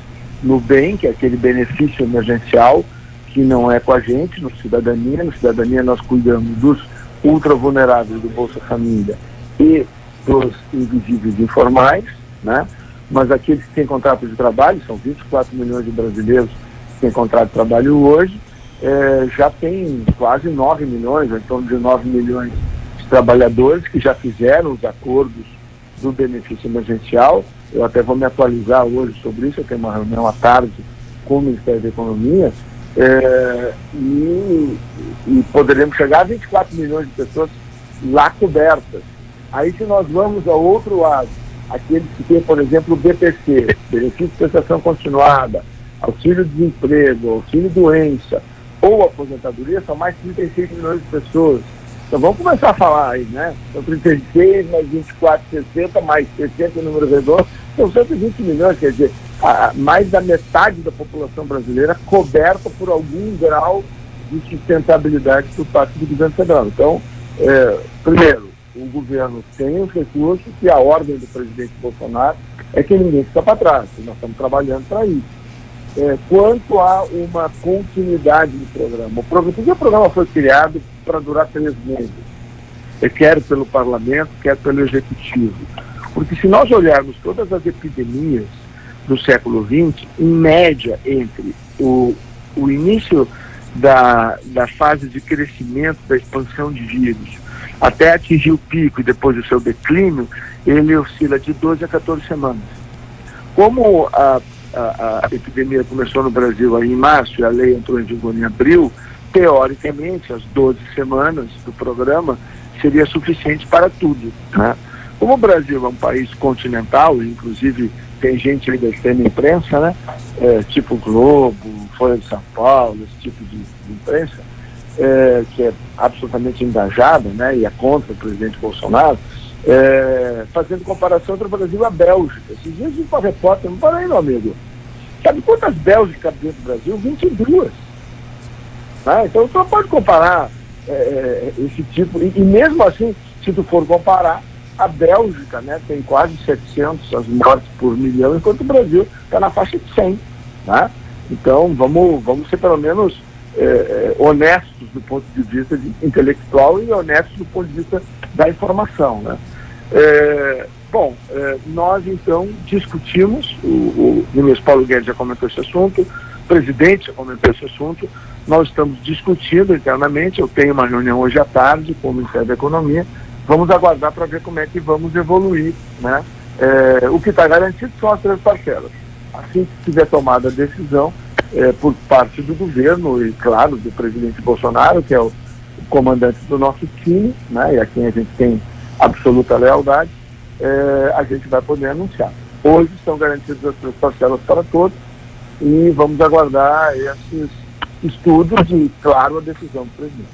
no bem, que é aquele benefício emergencial, que não é com a gente, no Cidadania. No Cidadania nós cuidamos dos ultra vulneráveis do Bolsa Família e dos invisíveis informais, né? Mas aqueles que têm contrato de trabalho, são 24 milhões de brasileiros que têm contrato de trabalho hoje, eh, já tem quase 9 milhões, em torno de 9 milhões de trabalhadores que já fizeram os acordos do benefício emergencial. Eu até vou me atualizar hoje sobre isso, eu tenho uma reunião à tarde com o Ministério da Economia, é, e, e, poderemos chegar a 24 milhões de pessoas lá cobertas. Aí se nós vamos ao outro lado, aqueles que têm, por exemplo, o BPC, benefício de prestação continuada, auxílio-desemprego, auxílio-doença ou aposentadoria, são mais 36 milhões de pessoas. Então vamos começar a falar aí, né? São 36 mais 24, 60, mais 60 número redondo, são 120 milhões, quer dizer, a, mais da metade da população brasileira coberta por algum grau de sustentabilidade por parte do governo federal. Então, é, primeiro, o governo tem os recursos e a ordem do presidente Bolsonaro é que ninguém fica para trás. Nós estamos trabalhando para isso. É, quanto a uma continuidade do programa, o programa, porque o programa foi criado para durar três meses, é, quer pelo parlamento, quer pelo executivo. Porque se nós olharmos todas as epidemias do século XX, em média, entre o, o início da, da fase de crescimento, da expansão de vírus, até atingir o pico e depois o seu declínio, ele oscila de 12 a 14 semanas. Como a a, a, epidemia começou no Brasil aí em março e a lei entrou em vigor em abril, teoricamente, as 12 semanas do programa seria suficiente para tudo. Né? Como o Brasil é um país continental, inclusive tem gente aí da extrema imprensa, né? É, tipo Globo, Folha de São Paulo, esse tipo de, de imprensa, é, que é absolutamente engajada né? e é contra o presidente Bolsonaro, é, fazendo comparação entre o Brasil e a Bélgica. Esses dias um repórter, não para aí, meu amigo. Sabe quantas Bélgicas dentro do Brasil? 22. Né? Então você não pode comparar é, é, esse tipo, e, e, mesmo assim, se tu for comparar, a Bélgica né, tem quase 700 as mortes por milhão, enquanto o Brasil está na faixa de 100. Né? Então vamos, vamos ser pelo menos é, é, honestos do ponto de vista de intelectual e honestos do ponto de vista da informação. Né? É, bom, é, nós então discutimos, o, o ministro Paulo Guedes já comentou esse assunto, o presidente já comentou esse assunto, nós estamos discutindo internamente, eu tenho uma reunião hoje à tarde com o Ministério da Economia, vamos aguardar para ver como é que vamos evoluir, né? É, o que está garantido são as três parcelas. Assim que tiver tomada a decisão é, por parte do governo e, claro, do presidente Bolsonaro, que é o comandante do nosso time, né, e a quem a gente tem absoluta lealdade, é, a gente vai poder anunciar. Hoje estão garantidas as três parcelas para todos e vamos aguardar esses estudos e, claro, a decisão do presidente.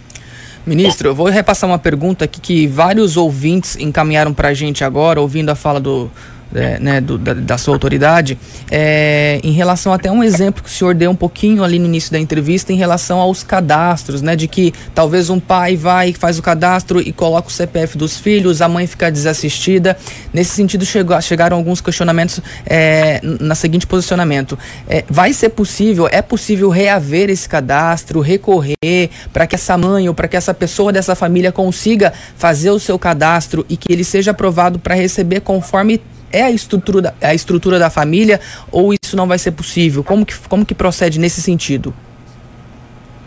Ministro, eu vou repassar uma pergunta aqui que vários ouvintes encaminharam para a gente agora, ouvindo a fala do, é, né, do, da, da, sua autoridade, é, em relação até um exemplo que o senhor deu um pouquinho ali no início da entrevista, em relação aos cadastros, né, de que talvez um pai vai, faz o cadastro e coloca o CPF dos filhos, a mãe fica desassistida. Nesse sentido, chegou, chegaram alguns questionamentos é, na seguinte posicionamento: é, vai ser possível, é possível reaver esse cadastro, recorrer para que essa mãe ou para que essa pessoa dessa família consiga fazer o seu cadastro e que ele seja aprovado para receber conforme é a estrutura, da, a estrutura da família ou isso não vai ser possível? Como que, como que procede nesse sentido?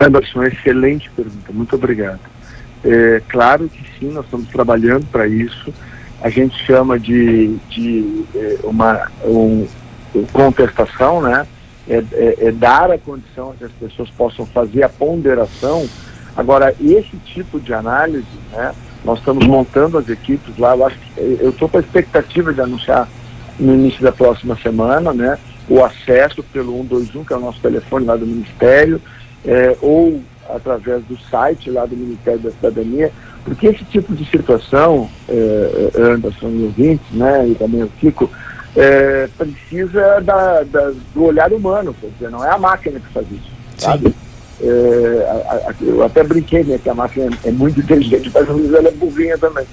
Anderson, excelente pergunta, muito obrigado. É, claro que sim, nós estamos trabalhando para isso. A gente chama de, de é, uma um, contestação, né? É, é, é, dar a condição que as pessoas possam fazer a ponderação. Agora, esse tipo de análise, né? Nós estamos montando as equipes lá. Eu acho que eu estou com a expectativa de anunciar no início da próxima semana, né? O acesso pelo 121, que é o nosso telefone lá do Ministério, é, ou através do site lá do Ministério da Cidadania, porque esse tipo de situação, é, Anderson e ouvintes, né, e também o Kiko, é, precisa da, da, do olhar humano, quer dizer, não é a máquina que faz isso, sabe? É, eu até brinquei, né, que a máquina é muito inteligente, mas às vezes ela é burrinha também.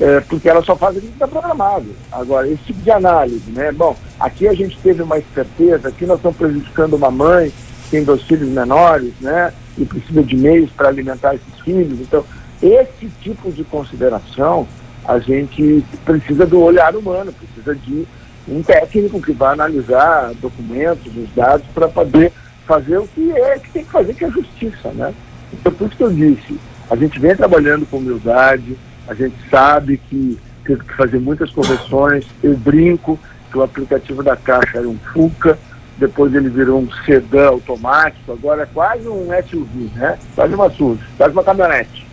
É, porque ela só faz aquilo que está programado. Agora, esse tipo de análise, né? Bom, aqui a gente teve uma esperteza, aqui nós estamos prejudicando uma mãe que tem dois filhos menores, né? E precisa de meios para alimentar esses filhos. Então, esse tipo de consideração, a gente precisa do olhar humano, precisa de um técnico que vai analisar documentos, os dados, para poder fazer o que é que tem que fazer, que é justiça, né? Então, por isso que eu disse, a gente vem trabalhando com humildade, a gente sabe que teve que fazer muitas correções. Eu brinco que o aplicativo da Caixa era um Fuca, depois ele virou um sedã automático, agora é quase um SUV, né? Quase uma SUV, quase uma caminhonete.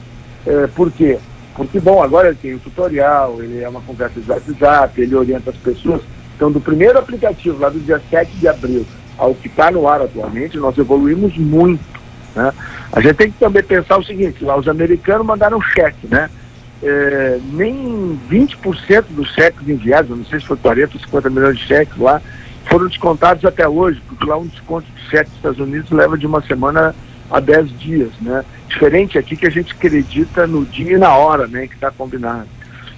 É, por quê? Porque, bom, agora ele tem o tutorial, ele é uma conversa de WhatsApp, ele orienta as pessoas. Então, do primeiro aplicativo, lá do dia 7 de abril, ao que está no ar atualmente, nós evoluímos muito. Né? A gente tem que também pensar o seguinte, lá os americanos mandaram cheque, né? É, nem 20% dos cheques enviados, não sei se foi 40 ou 50 milhões de cheques lá, foram descontados até hoje, porque lá um desconto de cheque dos Estados Unidos leva de uma semana a 10 dias, né? Diferente aqui que a gente acredita no dia e na hora, né? Que está combinado.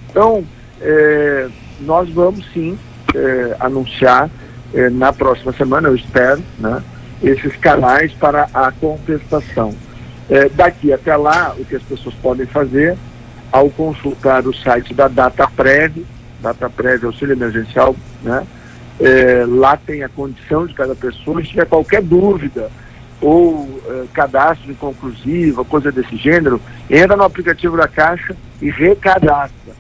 Então, é, nós vamos sim é, anunciar é, na próxima semana, eu espero, né? Esses canais para a compensação. É, daqui até lá, o que as pessoas podem fazer ao consultar o site da DataPrev, DataPrev Auxílio Emergencial, né? É, lá tem a condição de cada pessoa, se tiver qualquer dúvida ou é, cadastro inconclusivo, coisa desse gênero, entra no aplicativo da Caixa e recadastra.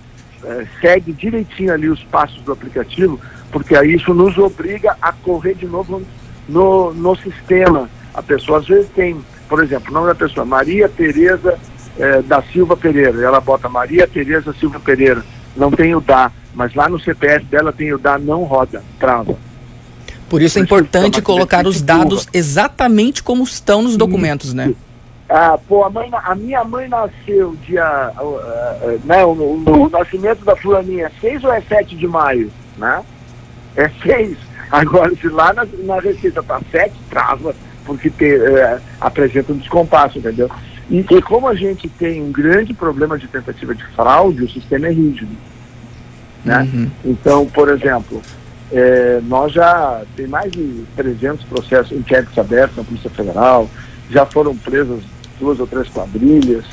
É, segue direitinho ali os passos do aplicativo, porque aí isso nos obriga a correr de novo no, no sistema. A pessoa às vezes tem, por exemplo, o nome da pessoa, Maria Tereza é, da Silva Pereira. Ela bota Maria Tereza Silva Pereira. Não tem o DA, mas lá no CPF dela tem o DA, não roda, trava. Por isso é importante colocar os dados exatamente como estão nos documentos, né? Ah, pô, a, mãe, a minha mãe nasceu dia. Uh, uh, né, o, o, o, nascimento da fulaninha é 6 ou é 7 de maio? Né? É 6. Agora, se lá na, na receita tá 7, trava, porque uh, apresenta um descompasso, entendeu? E, e, como a gente tem um grande problema de tentativa de fraude, o sistema é rígido. Né? Uhum. Então, por exemplo, é, nós já tem mais de 300 processos inquéritos abertos na Polícia Federal, já foram presas duas ou três quadrilhas.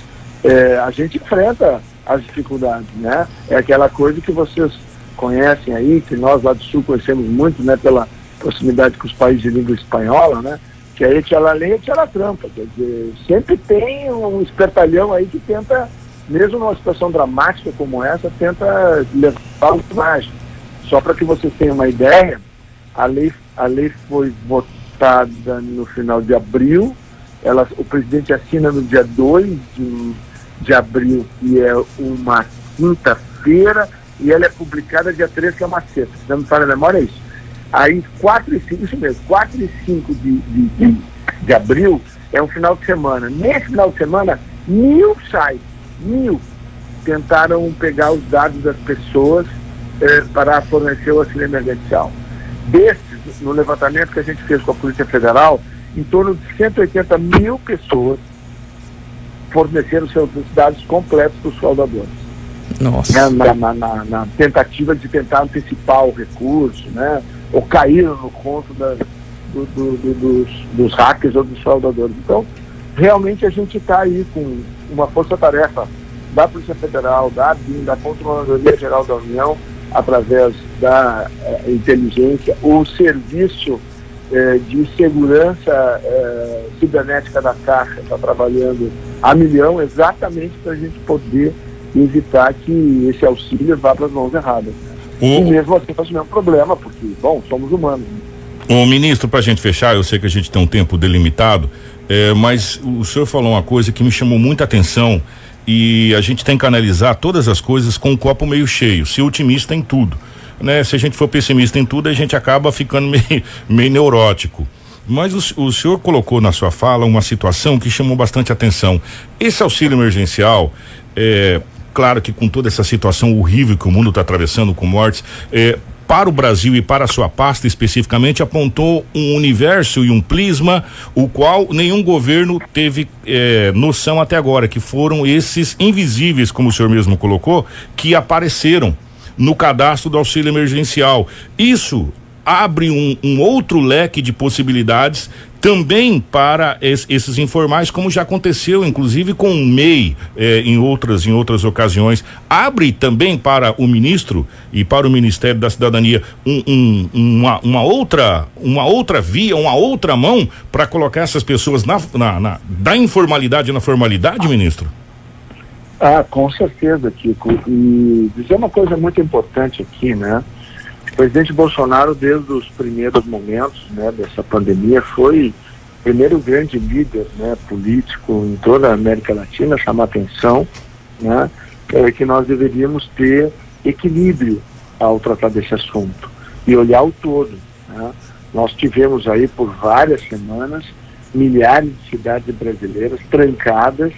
É, a gente enfrenta as dificuldades, né? É aquela coisa que vocês conhecem aí, que nós lá do Sul conhecemos muito, né? Pela proximidade com os países de língua espanhola, né? que aí ela lê e ela trampa. Quer dizer, sempre tem um espertalhão aí que tenta, mesmo numa situação dramática como essa, tenta levar o mais. Só para que vocês tenham uma ideia, a lei, a lei foi votada no final de abril, ela, o presidente assina no dia 2 de, de abril, que é uma quinta-feira, e ela é publicada dia 3, que é uma sexta. Se não me falha a memória, é isso. Aí 4 e 5, isso mesmo, 4 e 5 de, de, de, de abril é um final de semana. Nesse final de semana, mil sites, mil, tentaram pegar os dados das pessoas eh, para fornecer o auxílio emergencial. Desses, no levantamento que a gente fez com a Polícia Federal, em torno de 180 mil pessoas forneceram seus dados completos para os fraudadores. Nossa. Na, na, na, na, tentativa de tentar antecipar o recurso, né? ou caíram no conto da, do, do, do, dos, dos hackers ou dos fraudadores. Então, realmente a gente está aí com uma força-tarefa da Polícia Federal, da ABIN, da Controladoria Geral da União, através da eh, inteligência, o serviço eh, de segurança eh, cibernética da Caixa está trabalhando a milhão exatamente para a gente poder evitar que esse auxílio vá para as mãos erradas. O... E mesmo assim faz o mesmo problema, porque, bom, somos humanos. O ministro, para a gente fechar, eu sei que a gente tem um tempo delimitado, é, mas o senhor falou uma coisa que me chamou muita atenção e a gente tem que analisar todas as coisas com o copo meio cheio, ser otimista em tudo. Né? Se a gente for pessimista em tudo, a gente acaba ficando meio, meio neurótico. Mas o, o, senhor colocou na sua fala uma situação que chamou bastante atenção. Esse auxílio emergencial, é, claro que com toda essa situação horrível que o mundo está atravessando com mortes, é, para o Brasil e para a sua pasta especificamente, apontou um universo e um prisma, o qual nenhum governo teve eh, noção até agora, que foram esses invisíveis, como o senhor mesmo colocou, que apareceram no cadastro do auxílio emergencial. Isso abre um, um outro leque de possibilidades também para es, esses informais, como já aconteceu, inclusive com o MEI eh, em outras em outras ocasiões, abre também para o ministro e para o Ministério da Cidadania um, um, uma, uma outra uma outra via, uma outra mão para colocar essas pessoas na, na, na, da informalidade na formalidade, ministro. Ah, com certeza, Kiko. E dizer uma coisa muito importante aqui, né? Presidente Bolsonaro, desde os primeiros momentos né, dessa pandemia, foi o primeiro grande líder né, político em toda a América Latina a chamar atenção né, é, que nós deveríamos ter equilíbrio ao tratar desse assunto e olhar o todo. Né. Nós tivemos aí por várias semanas milhares de cidades brasileiras trancadas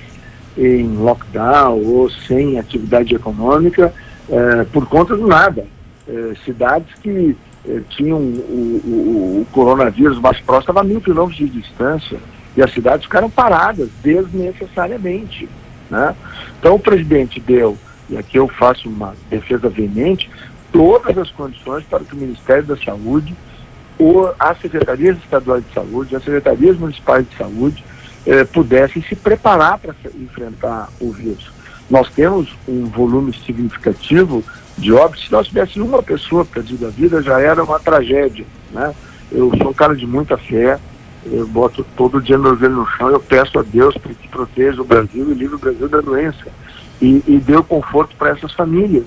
em lockdown ou sem atividade econômica eh, por conta do nada. Eh, cidades que eh, tinham o, o, o, coronavírus mais próximo, estava a mil quilômetros de distância, e as cidades ficaram paradas desnecessariamente. Né? Então o presidente deu, e aqui eu faço uma defesa veemente, todas as condições para que o Ministério da Saúde, ou as secretarias estaduais de saúde, as secretarias municipais de saúde, eh, pudessem se preparar para enfrentar o vírus. Nós temos um volume significativo de óbitos. Se nós tivéssemos uma pessoa perdida a vida, já era uma tragédia. Né? Eu sou um cara de muita fé, eu boto todo dia meu joelho no chão, eu peço a Deus para que proteja o Brasil e livre o Brasil da doença. E, e dê conforto para essas famílias.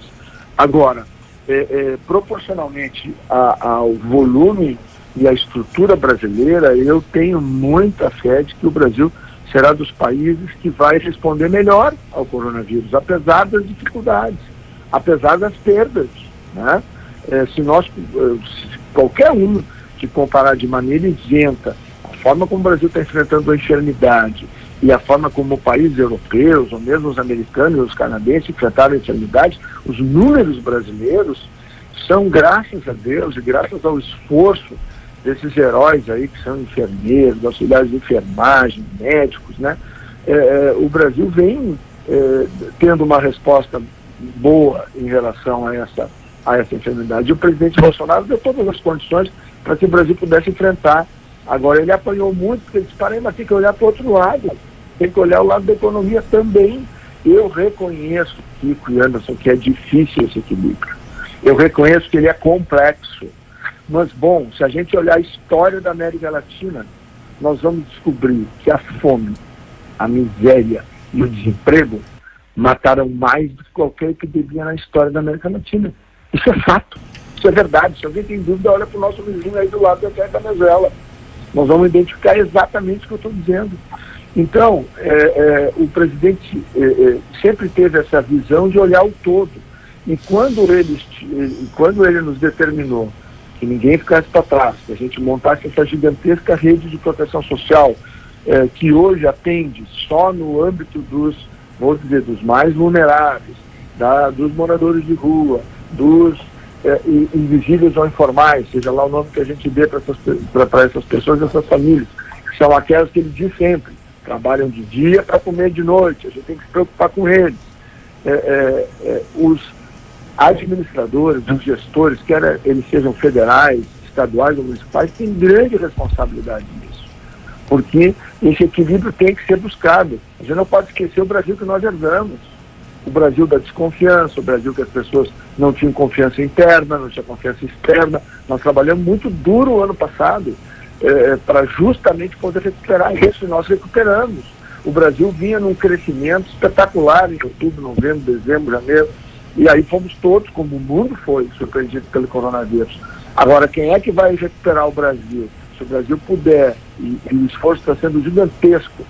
Agora, é, é, proporcionalmente a, ao volume e à estrutura brasileira, eu tenho muita fé de que o Brasil será dos países que vai responder melhor ao coronavírus, apesar das dificuldades apesar das perdas. Né? É, se nós, é, se qualquer um que comparar de maneira isenta a forma como o Brasil está enfrentando a enfermidade e a forma como países europeus, ou mesmo os americanos os canadenses enfrentaram a enfermidade, os números brasileiros são, graças a Deus e graças ao esforço desses heróis aí que são enfermeiros, auxiliares de enfermagem, médicos, né? É, é o Brasil vem é, tendo uma resposta boa em relação a essa, a essa enfermidade. E o presidente Bolsonaro deu todas as condições para que o Brasil pudesse enfrentar. Agora, ele apanhou muito, porque ele disse, parei, mas tem que olhar para o outro lado, tem que olhar o lado da economia também. Eu reconheço, Kiko e Anderson, que é difícil esse equilíbrio. Eu reconheço que ele é complexo. Mas, bom, se a gente olhar a história da América Latina, nós vamos descobrir que a fome, a miséria e o desemprego mataram mais do que qualquer epidemia na história da América Latina. Isso é fato, isso é verdade. Se alguém tem dúvida, olha para o nosso vizinho aí do lado da Venezuela. Nós vamos identificar exatamente o que eu estou dizendo. Então, é, é, o presidente é, é sempre teve essa visão de olhar o todo. E quando ele, quando ele nos determinou que ninguém ficasse para trás, que a gente montasse essa gigantesca rede de proteção social, é, que hoje atende só no âmbito dos vou dizer, dos mais vulneráveis, da, dos moradores de rua, dos é, invisíveis ou informais, seja lá o nome que a gente dê para essas, essas pessoas, essas famílias, que são aquelas que ele diz sempre, trabalham de dia para comer de noite, a gente tem que se preocupar com eles. É, é, é os administradores, os gestores, quer eles sejam federais, estaduais ou municipais, têm grande responsabilidade nisso porque esse equilíbrio tem que ser buscado. A gente não pode esquecer o Brasil que nós herdamos. O Brasil da desconfiança, o Brasil que as pessoas não tinham confiança interna, não tinham confiança externa. Nós trabalhamos muito duro o ano passado é, para justamente poder recuperar isso e nós recuperamos. O Brasil vinha num crescimento espetacular em outubro, novembro, dezembro, janeiro, e aí fomos todos, como o mundo foi, surpreendido pelo coronavírus. Agora, quem é que vai recuperar o Brasil? Se o Brasil puder, e, e o esforço está sendo gigantesco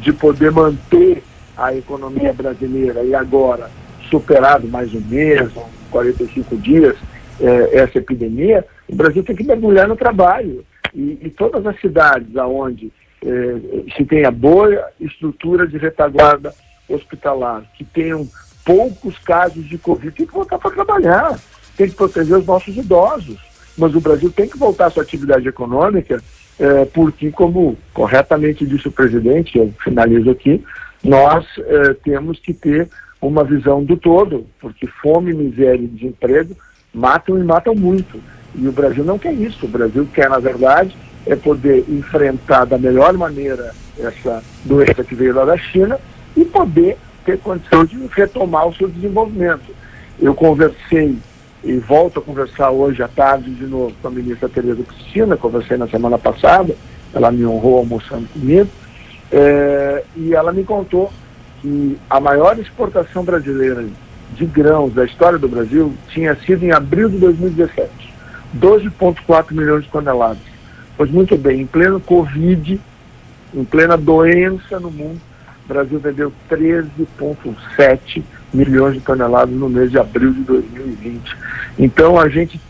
de poder manter a economia brasileira e agora superado mais um mês, 45 dias, eh, essa epidemia, o Brasil tem que mergulhar no trabalho. E, e todas as cidades onde eh, se tenha boa estrutura de retaguarda hospitalar, que tenham poucos casos de Covid, tem que voltar para trabalhar. tem que proteger os nossos idosos. Mas o Brasil tem que voltar à sua atividade econômica, é, porque, como corretamente disse o presidente, eu finalizo aqui, nós é, temos que ter uma visão do todo, porque fome, miséria e desemprego matam e matam muito. E o Brasil não quer isso. O Brasil quer, na verdade, é poder enfrentar da melhor maneira essa doença que veio lá da China e poder ter condição de retomar o seu desenvolvimento. Eu conversei e volto a conversar hoje à tarde de novo com a ministra Tereza Cristina, conversei na semana passada, ela me honrou almoçando comigo, é, e ela me contou que a maior exportação brasileira de grãos da história do Brasil tinha sido em abril de 2017, 12,4 milhões de toneladas. Pois muito bem, em pleno Covid, em plena doença no mundo, o Brasil vendeu 13,7 milhões de toneladas no mês de abril de 2020. Então a gente,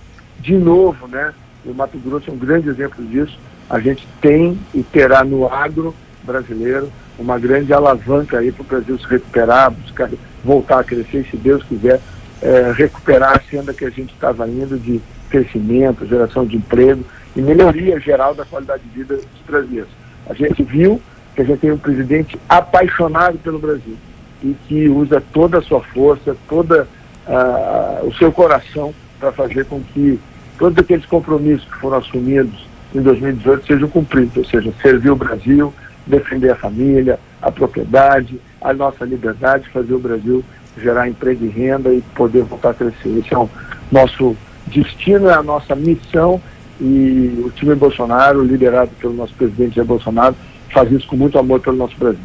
de novo, né, o Mato Grosso é um grande exemplo disso, a gente tem e terá no agro brasileiro uma grande alavanca aí para o Brasil se recuperar, buscar voltar a crescer, se Deus quiser, é, recuperar a senda que a gente estava indo de crescimento, geração de emprego e melhoria geral da qualidade de vida dos brasileiros. A gente viu que a gente tem um presidente apaixonado pelo Brasil e que usa toda a sua força, todo uh, o seu coração para fazer com que todos aqueles compromissos que foram assumidos em 2018 sejam cumpridos, ou seja, servir o Brasil, defender a família, a propriedade, a nossa liberdade, fazer o Brasil gerar emprego e renda e poder voltar a crescer. Esse é o nosso destino, é a nossa missão e o time Bolsonaro, liderado pelo nosso presidente Jair Bolsonaro, faz isso com muito amor pelo nosso Brasil.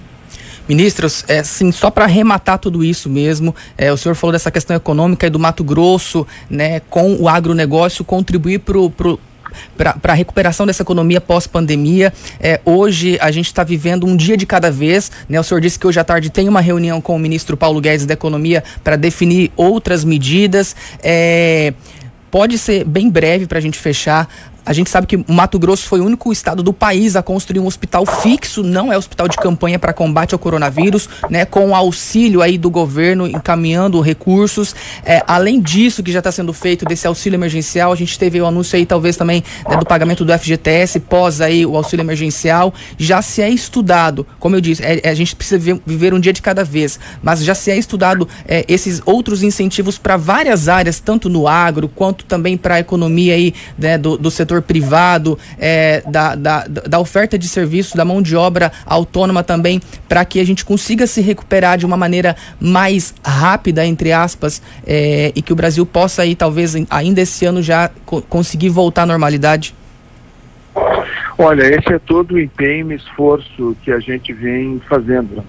Ministros, é, assim, só para arrematar tudo isso mesmo, é, o senhor falou dessa questão econômica e do Mato Grosso, né, com o agronegócio contribuir para para a recuperação dessa economia pós-pandemia. É, hoje a gente está vivendo um dia de cada vez. Né? O senhor disse que hoje à tarde tem uma reunião com o ministro Paulo Guedes da Economia para definir outras medidas. É, pode ser bem breve para a gente fechar. A gente sabe que Mato Grosso foi o único estado do país a construir um hospital fixo, não é hospital de campanha para combate ao coronavírus, né? Com auxílio aí do governo encaminhando recursos. É, além disso, que já está sendo feito desse auxílio emergencial, a gente teve o anúncio aí talvez também né, do pagamento do FGTS pós aí o auxílio emergencial. Já se é estudado, como eu disse, é, é, a gente precisa viver, viver, um dia de cada vez, mas já se é estudado é, esses outros incentivos para várias áreas, tanto no agro quanto também para a economia aí né, do, do setor setor privado, é, da, da, da oferta de serviços, da mão de obra autônoma também, para que a gente consiga se recuperar de uma maneira mais rápida, entre aspas, é, e que o Brasil possa aí, talvez, ainda esse ano já co conseguir voltar à normalidade? Olha, esse é todo o empenho e esforço que a gente vem fazendo, né,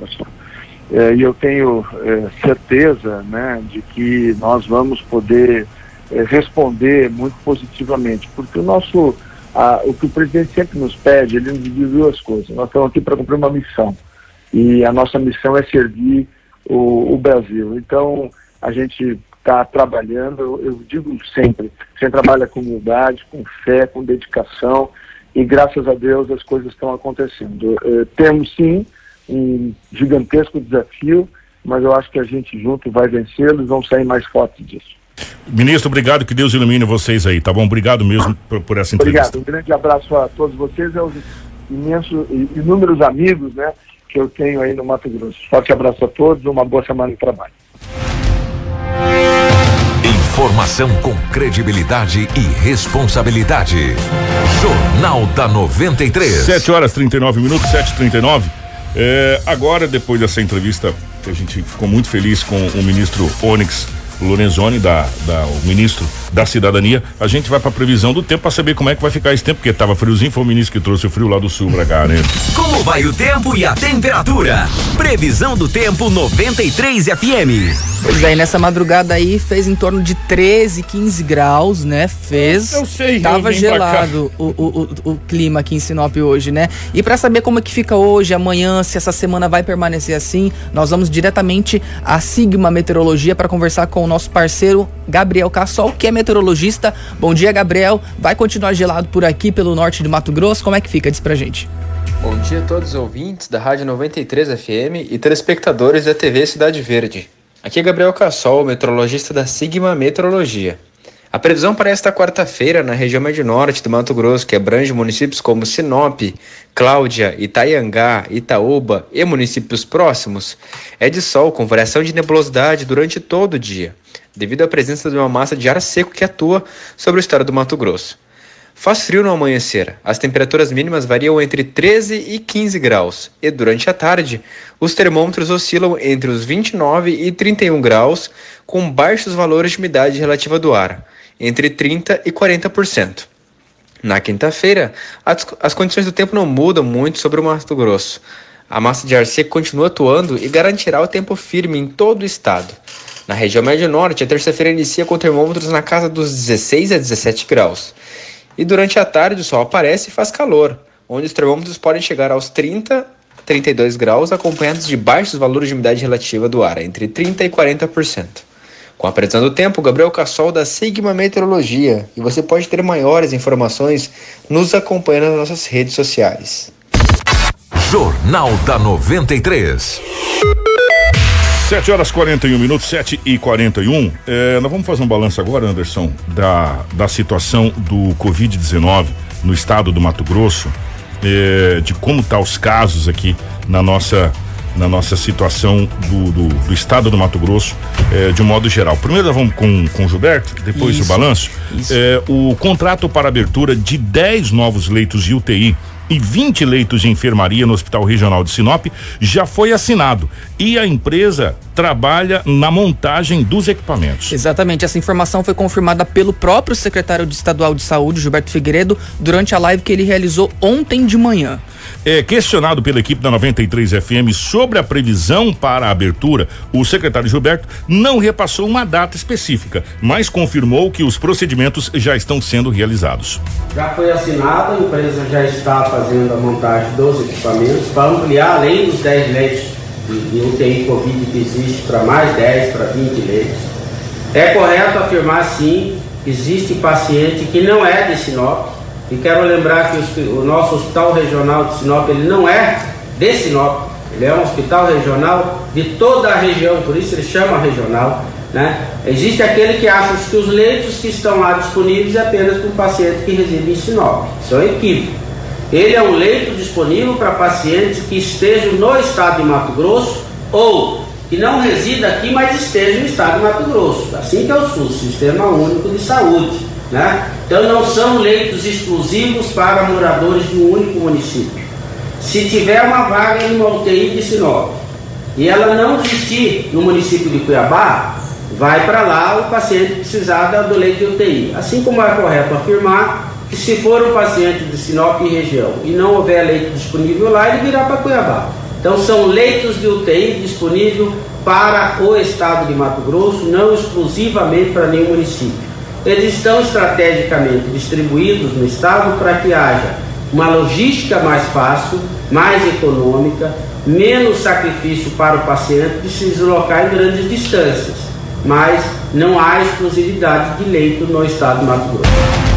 É, e eu tenho é, certeza né, de que nós vamos poder é, responder muito positivamente, porque o nosso, a, o que o presidente sempre nos pede, ele nos diz duas coisas. Nós estamos aqui para cumprir uma missão e a nossa missão é servir o, o Brasil. Então a gente está trabalhando, eu, eu, digo sempre, você trabalha com humildade, com fé, com dedicação e graças a Deus as coisas estão acontecendo. É, temos sim um gigantesco desafio, mas eu acho que a gente junto vai vencê-los, vamos sair mais fortes disso. Ministro, obrigado, que Deus ilumine vocês aí, tá bom? Obrigado mesmo por, por essa entrevista. Obrigado, um grande abraço a todos vocês e aos imensos, inúmeros amigos, né, que eu tenho aí no Mato Grosso. Forte abraço a todos, uma boa semana de trabalho. Informação com credibilidade e responsabilidade. Jornal da 93. 7 horas 39 minutos, 7h39. É, agora, depois dessa entrevista, que a gente ficou muito feliz com o ministro Onyx Lorenzoni, da, da, o ministro da Cidadania. A gente vai para previsão do tempo para saber como é que vai ficar esse tempo, porque tava friozinho, foi o ministro que trouxe o frio lá do sul pra cá, né? Como vai o tempo e a temperatura? Previsão do tempo 93 FM. Pois é, nessa madrugada aí fez em torno de 13, 15 graus, né? Fez. Eu sei, Tava gelado o, o, o, o, clima aqui em Sinop hoje, né? E para saber como é que fica hoje, amanhã, se essa semana vai permanecer assim, nós vamos diretamente à Sigma Meteorologia para conversar com o nosso parceiro Gabriel Cassol, que é meteorologista. Bom dia, Gabriel. Vai continuar gelado por aqui, pelo norte de Mato Grosso? Como é que fica? Diz pra gente. Bom dia a todos os ouvintes da Rádio 93 FM e telespectadores da TV Cidade Verde. Aqui é Gabriel Cassol, meteorologista da Sigma Meteorologia. A previsão para esta quarta-feira na região médio norte do Mato Grosso, que abrange municípios como Sinop, Cláudia, Itaiangá, Itaúba e municípios próximos, é de sol com variação de nebulosidade durante todo o dia, devido à presença de uma massa de ar seco que atua sobre o estado do Mato Grosso. Faz frio no amanhecer. As temperaturas mínimas variam entre 13 e 15 graus, e durante a tarde, os termômetros oscilam entre os 29 e 31 graus, com baixos valores de umidade relativa do ar entre 30% e 40%. Na quinta-feira, as, as condições do tempo não mudam muito sobre o Mato Grosso. A massa de ar seco continua atuando e garantirá o tempo firme em todo o estado. Na região médio norte, a terça-feira inicia com termômetros na casa dos 16 a 17 graus. E durante a tarde o sol aparece e faz calor, onde os termômetros podem chegar aos 30 a 32 graus, acompanhados de baixos valores de umidade relativa do ar, entre 30 e 40%. Com a previsão do tempo, Gabriel Cassol da Sigma Meteorologia. E você pode ter maiores informações nos acompanhando nas nossas redes sociais. Jornal da 93. 7 horas 41 minutos, 7 e 41. É, nós vamos fazer um balanço agora, Anderson, da, da situação do Covid-19 no estado do Mato Grosso, é, de como estão tá os casos aqui na nossa na nossa situação do, do, do estado do Mato Grosso eh, de um modo geral. Primeiro nós vamos com, com o Gilberto, depois isso, o balanço. Eh, o contrato para abertura de 10 novos leitos de UTI e 20 leitos de enfermaria no Hospital Regional de Sinop já foi assinado e a empresa trabalha na montagem dos equipamentos. Exatamente, essa informação foi confirmada pelo próprio secretário de estadual de saúde, Gilberto Figueiredo, durante a live que ele realizou ontem de manhã. É, questionado pela equipe da 93 FM sobre a previsão para a abertura, o secretário Gilberto não repassou uma data específica, mas confirmou que os procedimentos já estão sendo realizados. Já foi assinado, a empresa já está fazendo a montagem dos equipamentos para ampliar além dos 10 leitos de, UTI Covid que existe para mais 10, para 20 leitos. É correto afirmar sim, existe paciente que não é de Sinop, e quero lembrar que o nosso hospital regional de Sinop ele não é de Sinop, ele é um hospital regional de toda a região, por isso ele chama regional. Né? Existe aquele que acha que os leitos que estão lá disponíveis é apenas para o paciente que reside em Sinop. Isso é um equívoco. Ele é um leito disponível para pacientes que estejam no estado de Mato Grosso ou que não resida aqui, mas esteja no estado de Mato Grosso. Assim que é o SUS, Sistema Único de Saúde. Né? Então não são leitos exclusivos para moradores de um único município. Se tiver uma vaga em uma UTI de Sinop e ela não existir no município de Cuiabá, vai para lá o paciente precisar do leito de UTI. Assim como é correto afirmar que se for um paciente de Sinop e região e não houver leito disponível lá, ele virá para Cuiabá. Então são leitos de UTI disponível para o estado de Mato Grosso, não exclusivamente para nenhum município. Eles estão estrategicamente distribuídos no estado para que haja uma logística mais fácil, mais econômica, menos sacrifício para o paciente de se deslocar em grandes distâncias, mas não há exclusividade de leito no estado de Mato Grosso.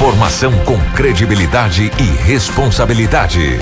Informação com credibilidade e responsabilidade.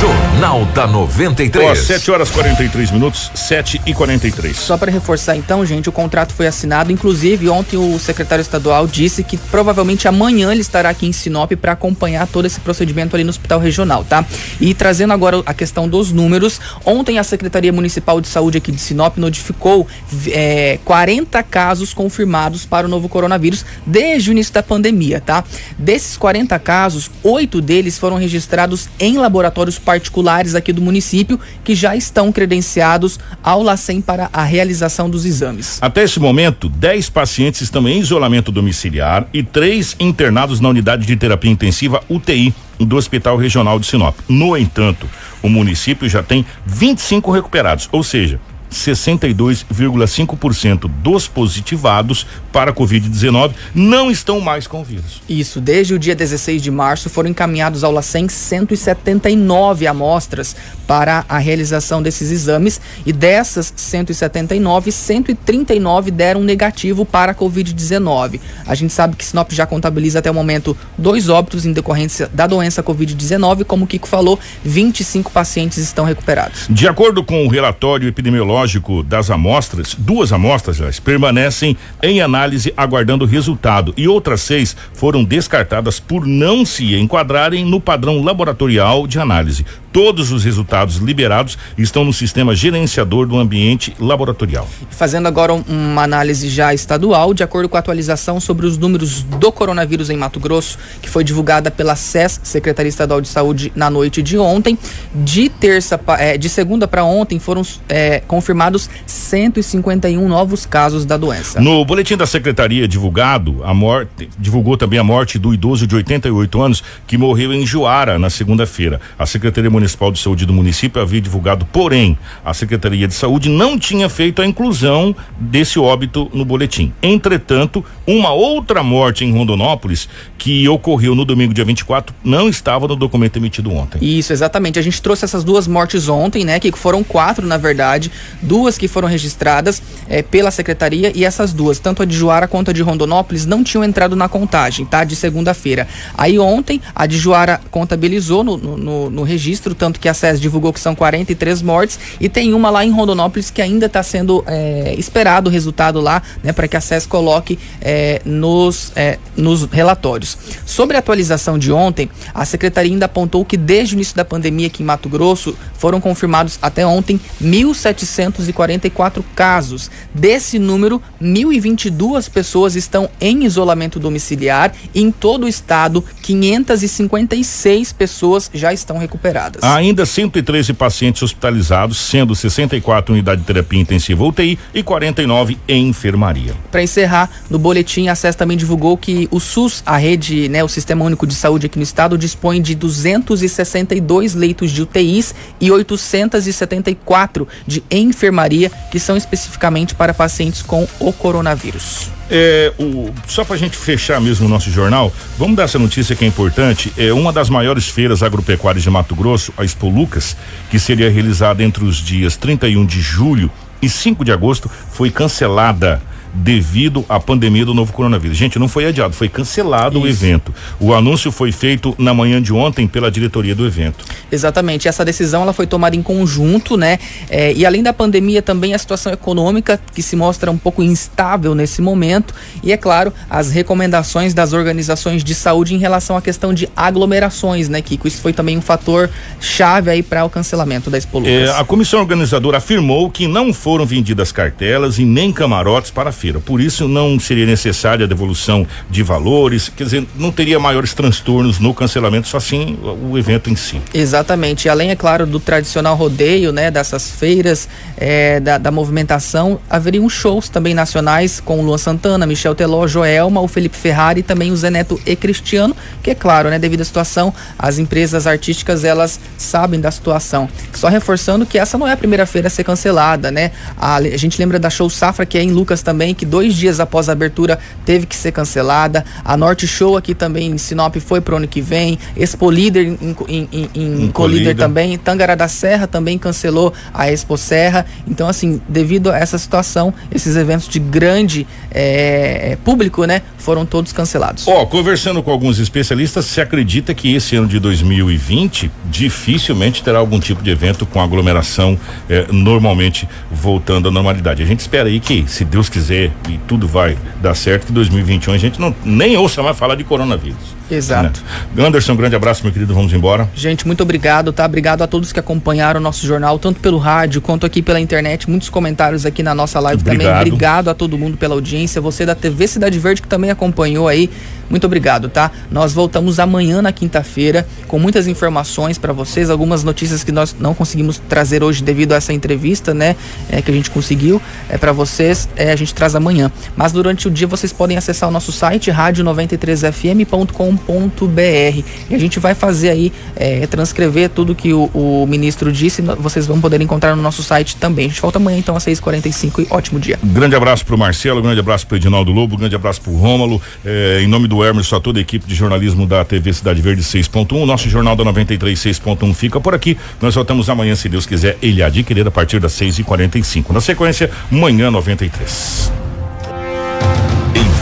Jornal da 93. Ó, 7 horas 43 minutos, 7 e 43. Só para reforçar então, gente, o contrato foi assinado. Inclusive, ontem o secretário estadual disse que provavelmente amanhã ele estará aqui em Sinop para acompanhar todo esse procedimento ali no hospital regional, tá? E trazendo agora a questão dos números, ontem a Secretaria Municipal de Saúde aqui de Sinop notificou é, 40 casos confirmados para o novo coronavírus desde o início da pandemia, tá? Desses 40 casos, oito deles foram registrados em laboratórios particulares aqui do município que já estão credenciados ao LACEN para a realização dos exames. Até esse momento, 10 pacientes estão em isolamento domiciliar e três internados na unidade de terapia intensiva UTI do Hospital Regional de Sinop. No entanto, o município já tem 25 recuperados, ou seja, 62,5% dos positivados para Covid-19 não estão mais com vírus. Isso, desde o dia 16 de março foram encaminhados ao LACEN 179 amostras para a realização desses exames e dessas 179, 139 deram negativo para a Covid-19. A gente sabe que Sinop já contabiliza até o momento dois óbitos em decorrência da doença Covid-19, como o Kiko falou, 25 pacientes estão recuperados. De acordo com o relatório epidemiológico biológico das amostras, duas amostras, aliás, permanecem em análise aguardando o resultado e outras seis foram descartadas por não se enquadrarem no padrão laboratorial de análise. Todos os resultados liberados estão no sistema gerenciador do ambiente laboratorial. Fazendo agora um- uma análise já estadual, de acordo com a atualização sobre os números do coronavírus em Mato Grosso, que foi divulgada pela SES, Secretaria Estadual de Saúde, na noite de ontem. De terça, eh, de segunda para ontem foram eh, confirmados 151 novos casos da doença. No boletim da secretaria divulgado, a morte divulgou também a morte do idoso de 88 anos que morreu em Juara na segunda-feira. A Secretaria Municipal de Saúde do município havia divulgado, porém, a Secretaria de Saúde não tinha feito a inclusão desse óbito no boletim. Entretanto, uma outra morte em Rondonópolis que ocorreu no domingo dia 24 não estava no documento emitido ontem. Isso, exatamente. A gente trouxe essas duas mortes ontem, né? Que foram quatro, na verdade. Duas que foram registradas eh, pela secretaria e essas duas, tanto a de Juara quanto a de Rondonópolis, não tinham entrado na contagem, tá? De segunda-feira. Aí ontem, a de Juara contabilizou no, no- no registro, tanto que a SES divulgou que são 43 mortes e tem uma lá em Rondonópolis que ainda está sendo eh, esperado o resultado lá, né? Para que a SES coloque eh, nos, eh, nos relatórios. Sobre a atualização de ontem, a secretaria ainda apontou que desde o início da pandemia aqui em Mato Grosso foram confirmados até ontem 1.744 casos. Desse número, 1.022 pessoas estão em isolamento domiciliar e em todo o estado, 556 pessoas já estão recuperadas. Há ainda 113 pacientes hospitalizados, sendo 64 unidades de terapia intensiva UTI e 49 em enfermaria. Para encerrar, no boletim, a SES também divulgou que o SUS, a rede, né, o Sistema Único de Saúde aqui no estado, dispõe de 262 leitos de UTIs e 874 de enfermaria, que são especificamente para pacientes com o coronavírus. É, o, só pra gente fechar mesmo o nosso jornal, vamos dar essa notícia que é importante. É uma das maiores feiras agropecuárias de Mato Grosso, a Expo Lucas, que seria realizada entre os dias 31 de julho e 5 de agosto, foi cancelada devido à pandemia do novo coronavírus. Gente, não foi adiado, foi cancelado o evento. O anúncio foi feito na manhã de ontem pela diretoria do evento. Exatamente, essa decisão ela foi tomada em conjunto, né? É, e além da pandemia, também a situação econômica que se mostra um pouco instável nesse momento. E é claro, as recomendações das organizações de saúde em relação à questão de aglomerações, né, Kiko? Isso foi também um fator chave aí para o cancelamento da Expo Lucas. É, a comissão organizadora afirmou que não foram vendidas cartelas e nem camarotes para a Por isso, não seria necessária a devolução de valores, quer dizer, não teria maiores transtornos no cancelamento, só sim o evento em si. Exatamente. Além, é claro, do tradicional rodeio, né, dessas feiras, é, da, da movimentação, haveriam shows também nacionais com o Luan Santana, Michel Teló, Joelma, o Felipe Ferrari e também o Zé Neto e Cristiano, que é claro, né, devido à situação, as empresas artísticas, elas sabem da situação. Só reforçando que essa não é a primeira feira a ser cancelada, né? A, a gente lembra da Show Safra, que é em Lucas também, que dois dias após a abertura teve que ser cancelada. A Norte Show aqui também em Sinop foi pro ano que vem. Expo Líder em, em, em, em Colíder também. Tangará da Serra também cancelou a Expo Serra. Então, assim, devido a essa situação, esses eventos de grande eh, público, né, foram todos cancelados. Ó, conversando com alguns especialistas, se acredita que esse ano de 2020 dificilmente terá algum tipo de evento com aglomeração eh, normalmente voltando à normalidade. A gente espera aí que, se Deus quiser e tudo vai dar certo, que 2021 a gente não nem ouça mais falar de coronavírus. Exato. Né? Anderson, grande abraço, meu querido. Vamos embora. Gente, muito obrigado, tá? Obrigado a todos que acompanharam o nosso jornal, tanto pelo rádio quanto aqui pela internet. Muitos comentários aqui na nossa live também. Obrigado. Obrigado a todo mundo pela audiência. Você da TV Cidade Verde que também acompanhou aí. Muito obrigado, tá? Nós voltamos amanhã na quinta-feira com muitas informações para vocês, algumas notícias que nós não conseguimos trazer hoje devido a essa entrevista, né? É, que a gente conseguiu é para vocês, é, a gente traz amanhã. Mas durante o dia vocês podem acessar o nosso site rádio93fm.com.br e a gente vai fazer aí é, transcrever tudo que o, o ministro disse, vocês vão poder encontrar no nosso site também. A gente volta amanhã então às 6h45 e ótimo dia. Grande abraço pro Marcelo, grande abraço pro Edinaldo Lobo, grande abraço pro Rômulo, eh, em nome do Emerson, a toda a equipe de jornalismo da TV Cidade Verde 6.1, nosso jornal da 93 6.1 fica por aqui. Nós voltamos amanhã, se Deus quiser, ele querer a partir das 6h45. Na sequência, manhã 93.